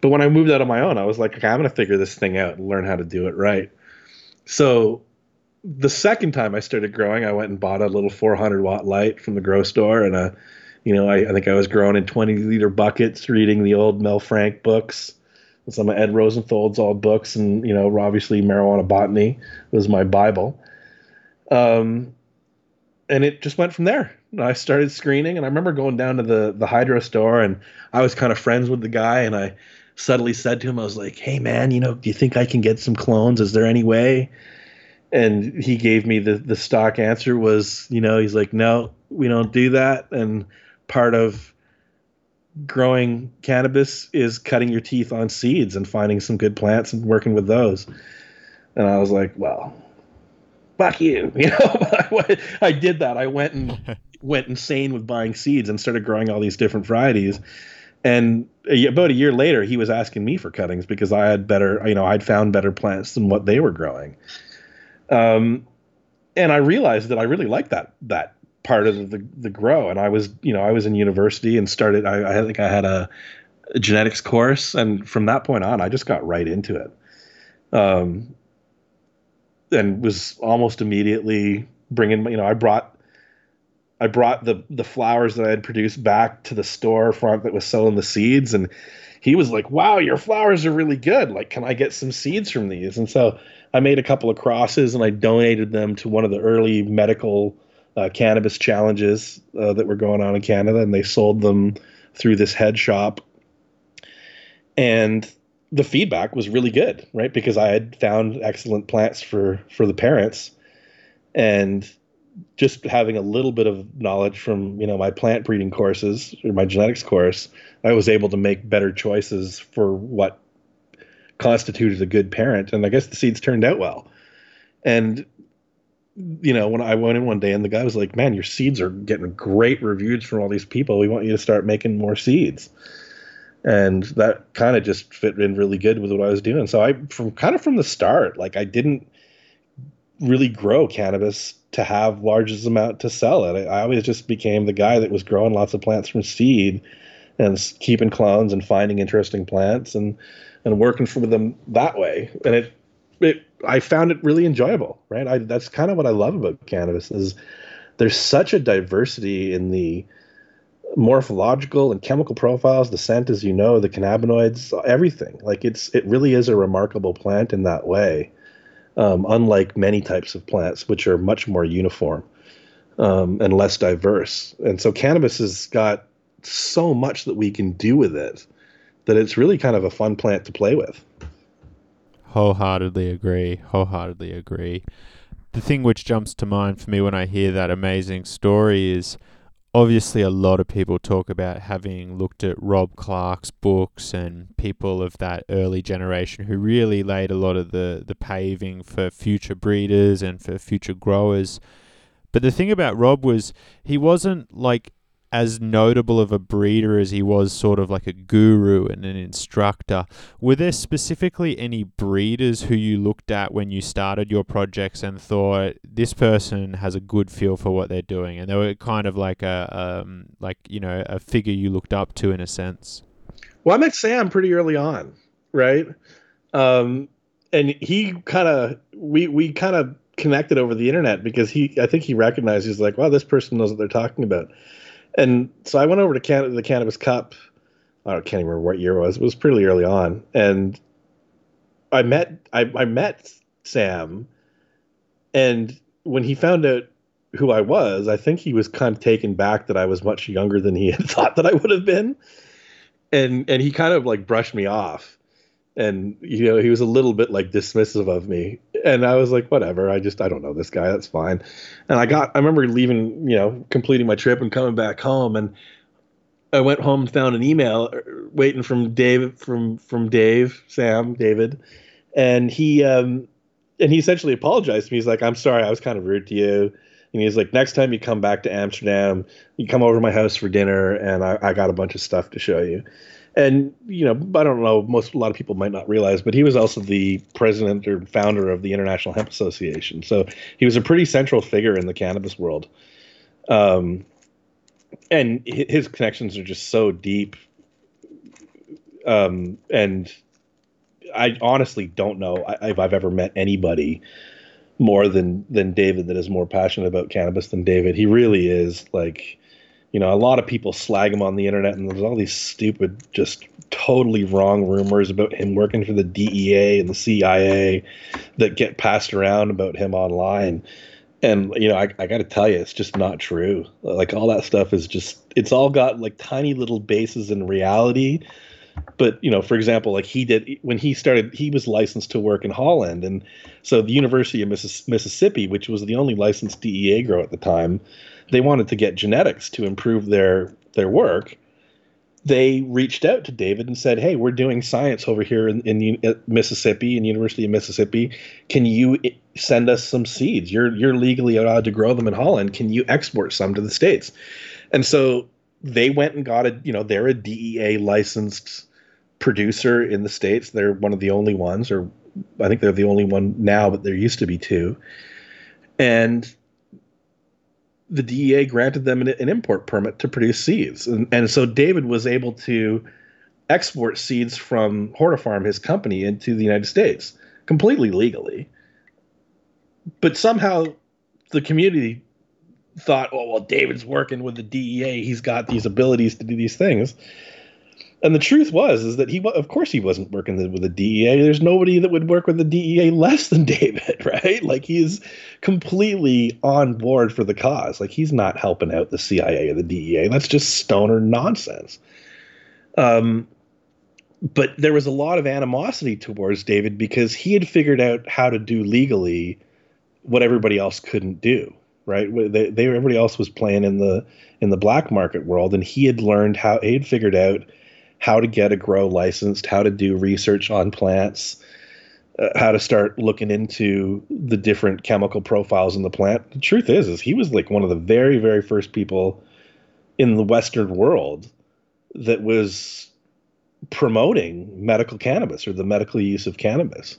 But when I moved out on my own, I was like, okay, I'm going to figure this thing out and learn how to do it right. So the second time I started growing, I went and bought a little 400 watt light from the grow store and a you know, I, I think I was growing in 20 liter buckets, reading the old Mel Frank books, some of Ed Rosenthal's old books, and you know, obviously marijuana botany was my bible. Um, and it just went from there. I started screening, and I remember going down to the the hydro store, and I was kind of friends with the guy, and I subtly said to him, I was like, "Hey, man, you know, do you think I can get some clones? Is there any way?" And he gave me the the stock answer was, you know, he's like, "No, we don't do that," and part of growing cannabis is cutting your teeth on seeds and finding some good plants and working with those. And I was like, well, fuck you. You know, I did that. I went and went insane with buying seeds and started growing all these different varieties. And about a year later, he was asking me for cuttings because I had better, you know, I'd found better plants than what they were growing. Um, and I realized that I really liked that that part of the the grow and i was you know i was in university and started i, I think i had a, a, genetics course and from that point on i just got right into it um and was almost immediately bringing you know i brought i brought the the flowers that i had produced back to the storefront that was selling the seeds. And he was like wow your flowers are really good. Like can i get some seeds from these? And so i made a couple of crosses and i donated them to one of the early medical uh, cannabis challenges uh, that were going on in Canada, and they sold them through this head shop. And the feedback was really good, right? Because I had found excellent plants for for the parents, and just having a little bit of knowledge from you know my plant breeding courses or my genetics course, I was able to make better choices for what constituted a good parent, and I guess the seeds turned out well. And you know, when I went in one day and the guy was like, "Man, your seeds are getting great reviews from all these people. We want you to start making more seeds." And that kind of just fit in really good with what I was doing. So I, from kind of from the start, like I didn't really grow cannabis to have largest amount to sell it. I, I always just became the guy that was growing lots of plants from seed and keeping clones and finding interesting plants and and working for them that way. And it it I found it really enjoyable, right? I that's kind of what I love about cannabis is there's such a diversity in the morphological and chemical profiles, the scent, as you know, the cannabinoids, everything. Like it's it really is a remarkable plant in that way um, unlike many types of plants, which are much more uniform um, and less diverse. And so cannabis has got so much that we can do with it that it's really kind of a fun plant to play with. Wholeheartedly agree. Wholeheartedly agree. The thing which jumps to mind for me when I hear that amazing story is obviously a lot of people talk about having looked at Rob Clarke's books and people of that early generation who really laid a lot of the, the paving for future breeders and for future growers. But the thing about Rob was he wasn't like as notable of a breeder as he was sort of like a guru and an instructor. Were there specifically any breeders who you looked at when you started your projects and thought this person has a good feel for what they're doing, and they were kind of like a um, like you know a figure you looked up to in a sense? Well, I met Sam pretty early on, right? Um, and he kind of we we kind of connected over the internet because he I think he recognized he's like, wow, this person knows what they're talking about and so I went over to the Cannabis Cup. I can't even remember what year it was. It was pretty early on, and I met I, I met Sam, and when he found out who I was, I think he was kind of taken back that I was much younger than he had thought that I would have been, and and he kind of like brushed me off, and you know he was a little bit like dismissive of me and i was like whatever i just i don't know this guy that's fine. And i got i remember leaving you know completing my trip and coming back home and i went home and found an email uh, waiting from dave from from dave sam david and he um and he essentially apologized to me. He's like i'm sorry i was kind of rude to you. And he's like next time you come back to amsterdam you come over to my house for dinner and i, I got a bunch of stuff to show you and you know i don't know most a lot of people might not realize but he was also the president or founder of the international hemp association. So he was a pretty central figure in the cannabis world. Um, and his connections are just so deep. Um, and i honestly don't know if i've ever met anybody more than than david that is more passionate about cannabis than david. He really is like you know, a lot of people slag him on the internet, and there's all these stupid, just totally wrong rumors about him working for the DEA and the CIA that get passed around about him online. And you know, I, I got to tell you, it's just not true. Like all that stuff is just, it's all got like tiny little bases in reality. But you know, for example, like he did when he started, he was licensed to work in Holland, and so the University of Mississippi, which was the only licensed DEA grow at the time they wanted to get genetics to improve their their work they reached out to David and said, "Hey, we're doing science over here in, in uh, Mississippi, in University of Mississippi. Can you send us some seeds? You're you're legally allowed to grow them in Holland. Can you export some to the states?" And so they went and got a, you know, they're a DEA licensed producer in the states. They're one of the only ones, or I think they're the only one now, but there used to be two. And the DEA granted them an, an import permit to produce seeds, and, and so David was able to export seeds from HortaPharm, his company, into the United States completely legally. But somehow the community thought, oh, well, David's working with the DEA. He's got these abilities to do these things and the truth was is that he of course he wasn't working with the DEA. There's nobody that would work with the DEA less than David, right? Like he's completely on board for the cause. Like he's not helping out the CIA or the DEA. That's just stoner nonsense. Um, but there was a lot of animosity towards David because he had figured out how to do legally what everybody else couldn't do right they, they everybody else was playing in the in the black market world and he had learned how he had figured out how to get a grow licensed how to do research on plants uh, how to start looking into the different chemical profiles in the plant. The truth is is he was like one of the very very first people in the western world that was promoting medical cannabis or the medical use of cannabis.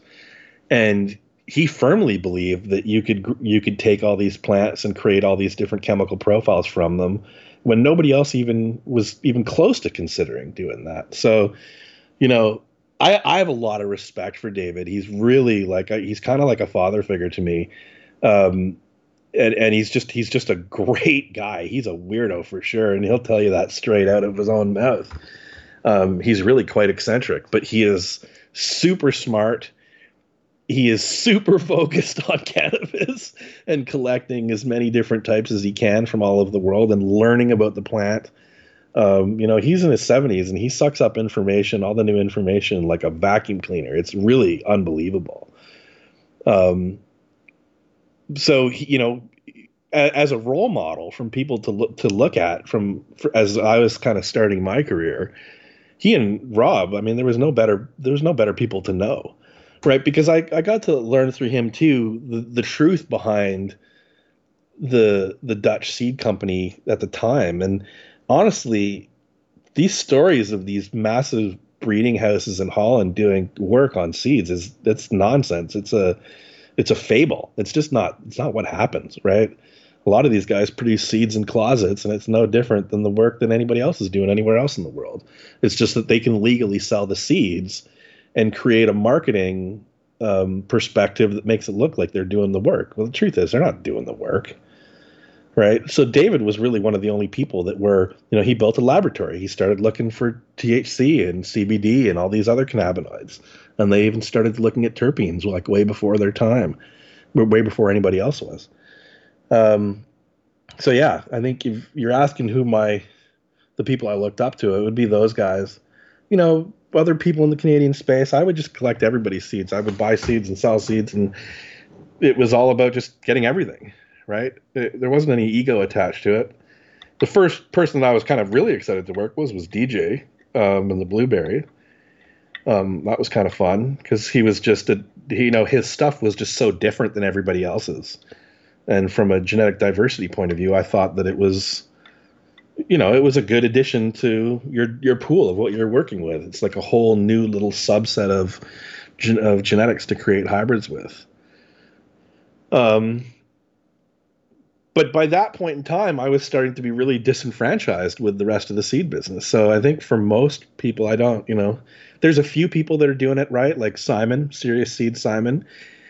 And he firmly believed that you could you could take all these plants and create all these different chemical profiles from them when nobody else even was even close to considering doing that. So you know i i have a lot of respect for david. He's really like he's kind of like a father figure to me. Um and and he's just he's just a great guy. He's a weirdo for sure and he'll tell you that straight out of his own mouth. Um, he's really quite eccentric, but he is super smart. He is super focused on cannabis and collecting as many different types as he can from all over the world and learning about the plant. Um, you know, he's in his 70s and he sucks up information, all the new information, like a vacuum cleaner. It's really unbelievable. Um, so, you know, as a role model from people to look to look at from as I was kind of starting my career, he and Rob, I mean, there was no better there was no better people to know, right? Because I I got to learn through him too the, the truth behind the the Dutch seed company at the time, and honestly, these stories of these massive breeding houses in Holland doing work on seeds is that's nonsense. It's a it's a fable. It's just not it's not what happens, right? a lot of these guys produce seeds in closets and it's no different than the work that anybody else is doing anywhere else in the world it's just that they can legally sell the seeds and create a marketing um, perspective that makes it look like they're doing the work. Well the truth is they're not doing the work right? So david was really one of the only people that were you know he built a laboratory. He started looking for thc and cbd and all these other cannabinoids. And they even started looking at terpenes like way before their time way before anybody else was. Um, so yeah, I think if you're asking who my the people I looked up to, it would be those guys. You know, other people in the Canadian space, I would just collect everybody's seeds. I would buy seeds and sell seeds, and it was all about just getting everything. Right? It, there wasn't any ego attached to it. The first person that I was kind of really excited to work with was DJ um, in the Blueberry. Um, that was kind of fun because he was just a, you know, his stuff was just so different than everybody else's and from a genetic diversity point of view, I thought that it was, you know, it was a good addition to your your pool of what you're working with. It's like a whole new little subset of of genetics to create hybrids with. Um, but by that point in time, I was starting to be really disenfranchised with the rest of the seed business. So I think for most people, I don't, you know, there's a few people that are doing it right, like Simon, Serious Seed Simon.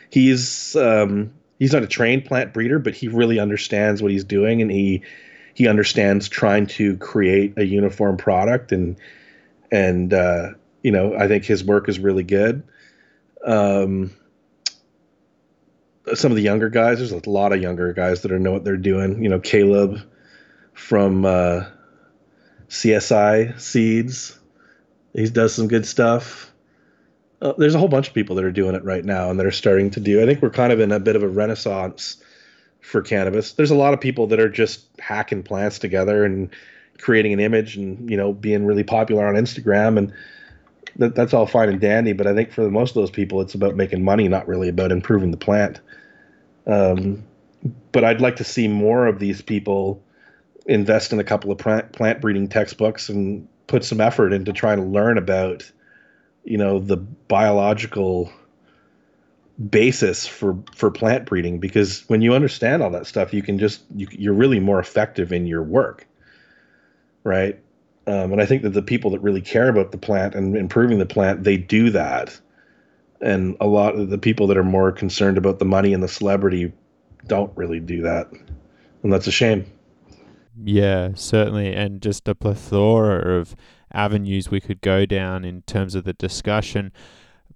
He's um, he's not a trained plant breeder, but he really understands what he's doing, and he he understands trying to create a uniform product, and and uh, you know I think his work is really good. Um, some of the younger guys, there's a lot of younger guys that are know what they're doing. You know, Caleb from uh, CSI Seeds, he does some good stuff uh, there's a whole bunch of people that are doing it right now and that are starting to do. I think we're kind of in a bit of a renaissance for cannabis. There's a lot of people that are just hacking plants together and creating an image and you know being really popular on Instagram and that, that's all fine and dandy. But I think for most of those people, it's about making money, not really about improving the plant. Um, but I'd like to see more of these people invest in a couple of plant, plant breeding textbooks and put some effort into trying to learn about you know the biological basis for for plant breeding because when you understand all that stuff you can just you, you're really more effective in your work right? Um, and i think that the people that really care about the plant and improving the plant they do that. And a lot of the people that are more concerned about the money and the celebrity don't really do that. And that's a shame. Yeah certainly. And just a plethora of avenues we could go down in terms of the discussion.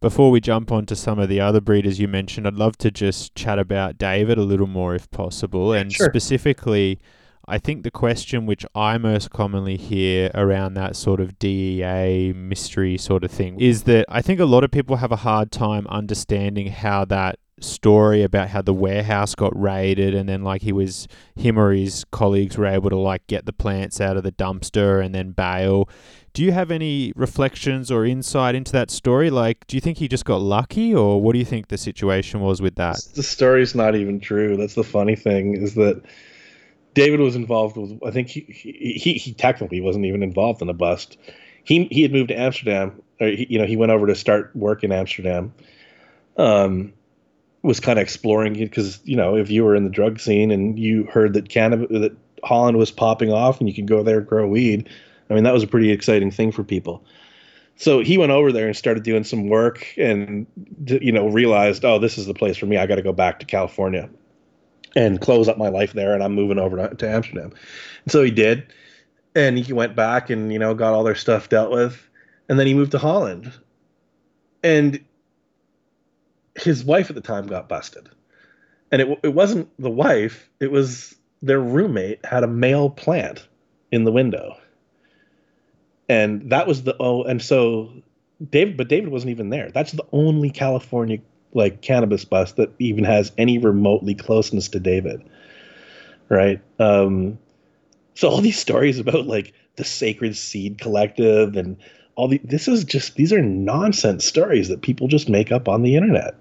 Before we jump on to some of the other breeders you mentioned, I'd love to just chat about David a little more if possible. And sure. specifically, I think the question which I most commonly hear around that sort of DEA mystery sort of thing is that I think a lot of people have a hard time understanding how that story about how the warehouse got raided and then like he was him or his colleagues were able to like get the plants out of the dumpster and then bail. Do you have any reflections or insight into that story? Like, do you think he just got lucky, or what do you think the situation was with that? The story's not even true. That's the funny thing is that David was involved with. I think he he, he technically wasn't even involved in the bust. He he had moved to Amsterdam. Or he, you know, he went over to start work in Amsterdam. Um, was kind of exploring it because you know if you were in the drug scene and you heard that Canada that Holland was popping off and you could go there and grow weed I mean, that was a pretty exciting thing for people. So he went over there and started doing some work and, you know, realized, oh, this is the place for me. I got to go back to California and close up my life there. And I'm moving over to, Amsterdam. And so he did. And he went back and, you know, got all their stuff dealt with. And then he moved to Holland. And his wife at the time got busted. And it, it wasn't the wife, it was their roommate had a male plant in the window. And that was the oh and so david but david wasn't even there. That's the only california like cannabis bust that even has any remotely closeness to david right? Um so all these stories about like the sacred seed collective and all the this is just these are nonsense stories that people just make up on the internet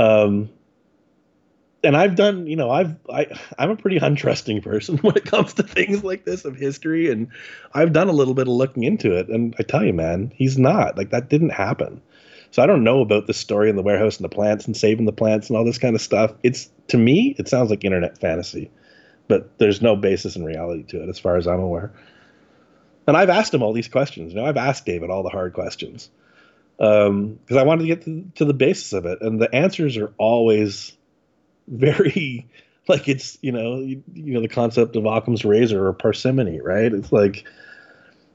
um and I've done, you know, I've I I'm a pretty untrusting person when it comes to things like this of history, and I've done a little bit of looking into it, and I tell you, man, he's not like that didn't happen. So I don't know about the story in the warehouse and the plants and saving the plants and all this kind of stuff. It's to me, it sounds like internet fantasy, but there's no basis in reality to it, as far as I'm aware. And I've asked him all these questions. You know, I've asked David all the hard questions because um, I wanted to get to, to the basis of it, and the answers are always very like it's you know you, you know the concept of Occam's razor or parsimony, right? It's like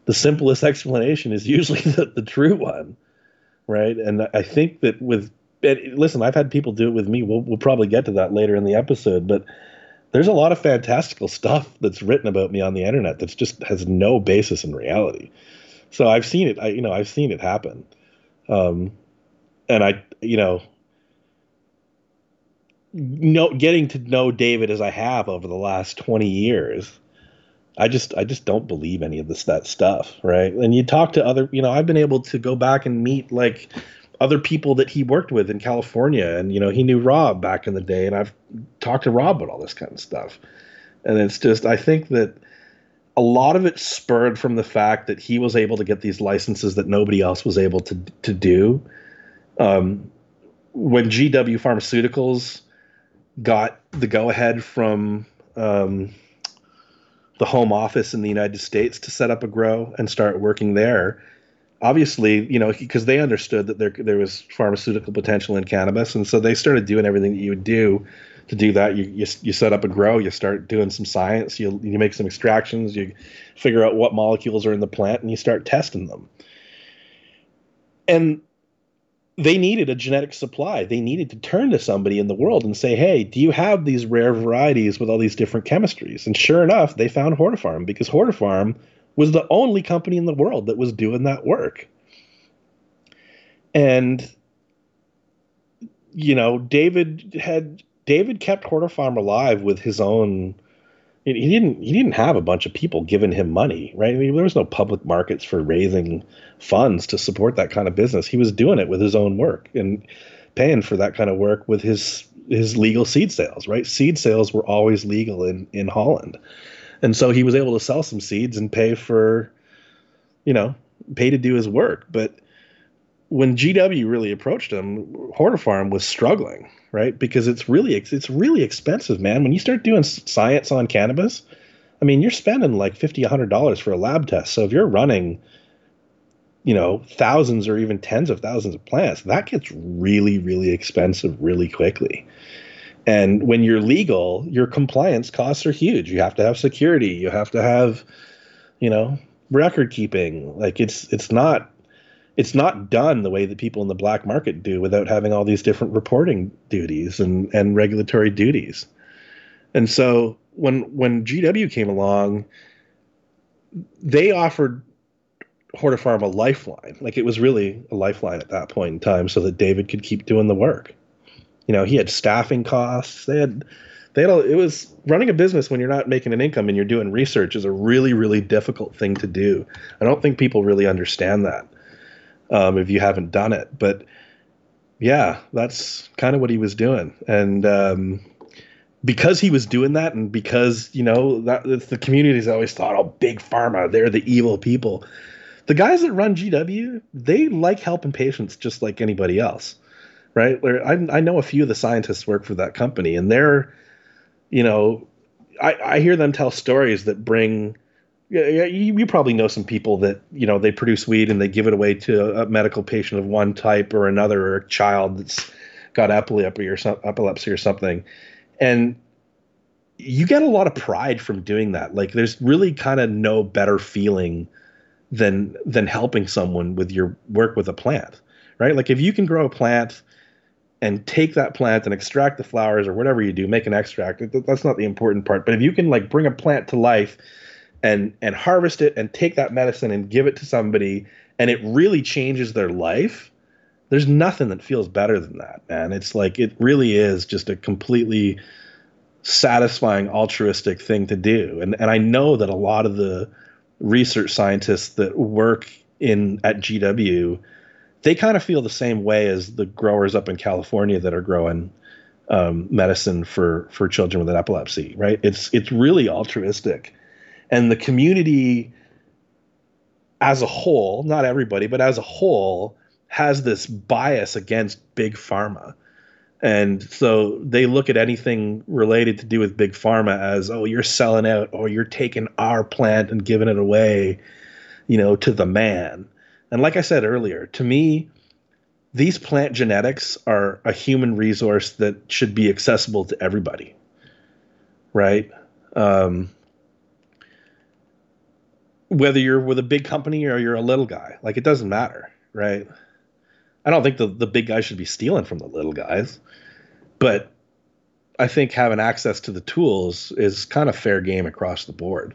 the simplest explanation is usually the, the true one, right? And I think that with listen, I've had people do it with me. We'll we'll probably get to that later in the episode, but there's a lot of fantastical stuff that's written about me on the internet that's just has no basis in reality. So I've seen it. I you know I've seen it happen, um, and I you know know getting to know David as I have over the last 20 years, I just I just don't believe any of this that stuff, right? And you talk to other, you know, I've been able to go back and meet like other people that he worked with in California and you know, he knew Rob back in the day and I've talked to Rob about all this kind of stuff. And it's just I think that a lot of it spurred from the fact that he was able to get these licenses that nobody else was able to to do. Um, when GW Pharmaceuticals got the go ahead from um, the home office in the United States to set up a grow and start working there. Obviously, you know, because they understood that there there was pharmaceutical potential in cannabis, and so they started doing everything that you would do to do that. You you, you set up a grow, you start doing some science, you you make some extractions, you figure out what molecules are in the plant, and you start testing them. And they needed a genetic supply. They needed to turn to somebody in the world and say, "Hey, do you have these rare varieties with all these different chemistries?" And sure enough, they found HortaPharm because HortaPharm was the only company in the world that was doing that work. And you know, David had David kept HortaPharm alive with his own he didn't he didn't have a bunch of people giving him money, right? I mean, there was no public markets for raising funds to support that kind of business. He was doing it with his own work and paying for that kind of work with his his legal seed sales, right? Seed sales were always legal in in Holland. And so he was able to sell some seeds and pay for you know, pay to do his work, but when GW really approached him, HortaPharm was struggling, right? Because it's really it's really expensive, man. When you start doing science on cannabis, I mean, you're spending like fifty, hundred dollars for a lab test. So if you're running, you know, thousands or even tens of thousands of plants, that gets really, really expensive really quickly. And when you're legal, your compliance costs are huge. You have to have security. You have to have, you know, record keeping. Like it's it's not it's not done the way that people in the black market do without having all these different reporting duties and, and regulatory duties. And so when when GW came along, they offered HortaPharm a lifeline. Like it was really a lifeline at that point in time so that David could keep doing the work. You know, he had staffing costs. They had they had a, it was running a business when you're not making an income and you're doing research is a really really difficult thing to do. I don't think people really understand that um, if you haven't done it. But yeah, that's kind of what he was doing, and um, because he was doing that, and because you know that the community's always thought, oh, big pharma, they're the evil people. The guys that run GW, they like helping patients just like anybody else, right? I, I know a few of the scientists work for that company, and they're, you know, I, I hear them tell stories that bring yeah, you, you, probably know some people that you know they produce weed and they give it away to a medical patient of one type or another, or a child that's got epilepsy or some, epilepsy or something, and you get a lot of pride from doing that. Like, there's really kind of no better feeling than than helping someone with your work with a plant, right? Like, if you can grow a plant and take that plant and extract the flowers or whatever you do, make an extract. That's not the important part. But if you can like bring a plant to life and and harvest it and take that medicine and give it to somebody and it really changes their life there's nothing that feels better than that man. It's like it really is just a completely satisfying altruistic thing to do. And and I know that a lot of the research scientists that work in at GW they kind of feel the same way as the growers up in California that are growing um, medicine for for children with epilepsy right? It's it's really altruistic and the community as a whole, not everybody, but as a whole, has this bias against big pharma. And so they look at anything related to do with big pharma as, oh, you're selling out, or you're taking our plant and giving it away, you know, to the man. And like I said earlier, to me, these plant genetics are a human resource that should be accessible to everybody. Right? Um, whether you're with a big company or you're a little guy. Like it doesn't matter, right? I don't think the, the big guys should be stealing from the little guys, but I think having access to the tools is kind of fair game across the board,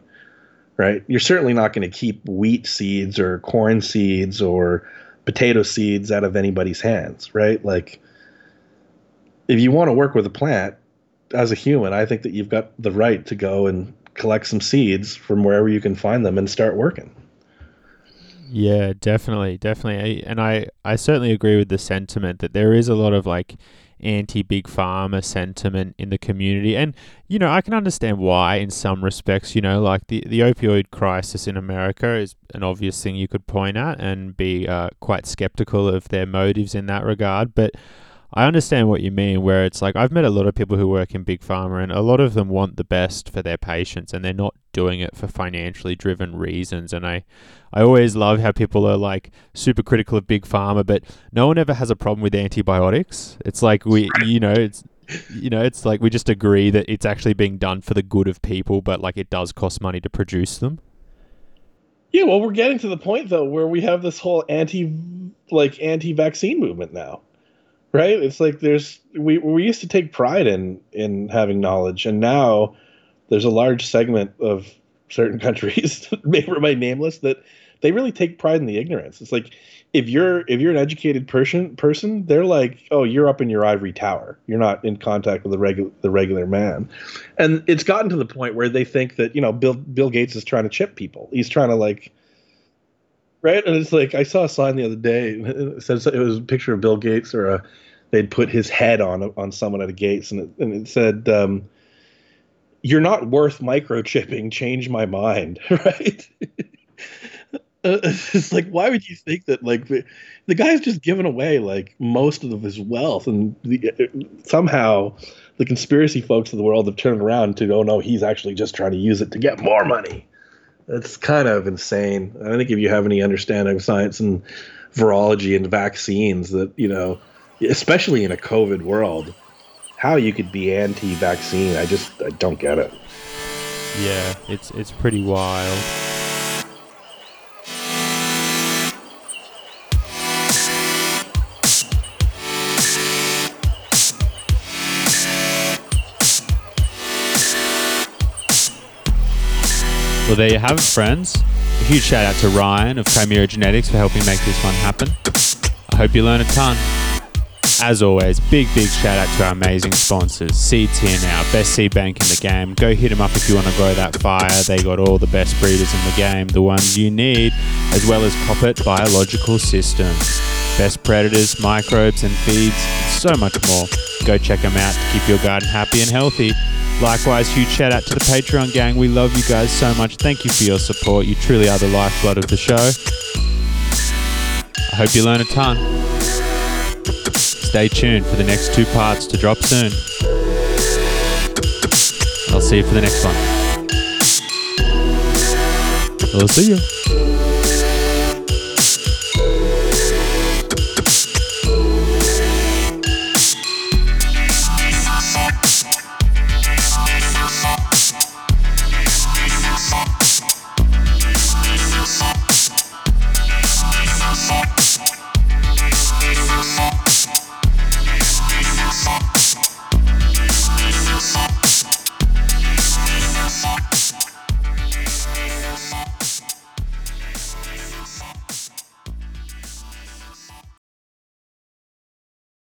right? You're certainly not going to keep wheat seeds or corn seeds or potato seeds out of anybody's hands, right? Like, if you want to work with a plant as a human, I think that you've got the right to go and collect some seeds from wherever you can find them and start working. Yeah, definitely, definitely. And I, I certainly agree with the sentiment that there is a lot of like anti big pharma sentiment in the community. And, you know, I can understand why in some respects, you know, like the, the opioid crisis in America is an obvious thing you could point at and be uh, quite skeptical of their motives in that regard. But I understand what you mean, where it's like I've met a lot of people who work in big pharma, and a lot of them want the best for their patients, and they're not doing it for financially driven reasons. And I, I always love how people are like super critical of big pharma, but no one ever has a problem with antibiotics. It's like we, you know, it's you know, it's like we just agree that it's actually being done for the good of people, but like it does cost money to produce them. Yeah, well, we're getting to the point though where we have this whole anti, like anti-vaccine movement now right? It's like there's we we used to take pride in in having knowledge, and now there's a large segment of certain countries, may remain nameless, that they really take pride in the ignorance. It's like if you're if you're an educated person person, they're like, oh, you're up in your ivory tower. You're not in contact with the regular the regular man, and it's gotten to the point where they think that you know Bill Bill Gates is trying to chip people. He's trying to like right? And it's like I saw a sign the other day. It said it was a picture of Bill Gates or a they'd put his head on on someone at a Gates, and it, and it said, um, "You're not worth microchipping. Change my mind." Right? uh, it's like, why would you think that? Like, the, the guy's just given away like most of his wealth, and the, somehow the conspiracy folks of the world have turned around to go, no, he's actually just trying to use it to get more money. It's kind of insane. I think if you have any understanding of science and virology and vaccines, that you know especially in a COVID world, how you could be anti-vaccine, I just I don't get it. Yeah, it's it's pretty wild. Well, there you have it, friends. A huge shout out to Ryan of Chimera Genetics for helping make this one happen. I hope you learn a ton. As always, big, big shout out to our amazing sponsors, Here Now, best seed bank in the game. Go hit them up if you want to grow that fire. They got all the best breeders in the game, the ones you need, as well as Koppert Biological Systems. Best predators, microbes, and feeds, and so much more. Go check them out to keep your garden happy and healthy. Likewise, huge shout out to the Patreon gang. We love you guys so much. Thank you for your support. You truly are the lifeblood of the show. I hope you learn a ton. Stay tuned for the next two parts to drop soon. I'll see you for the next one. I'll see you.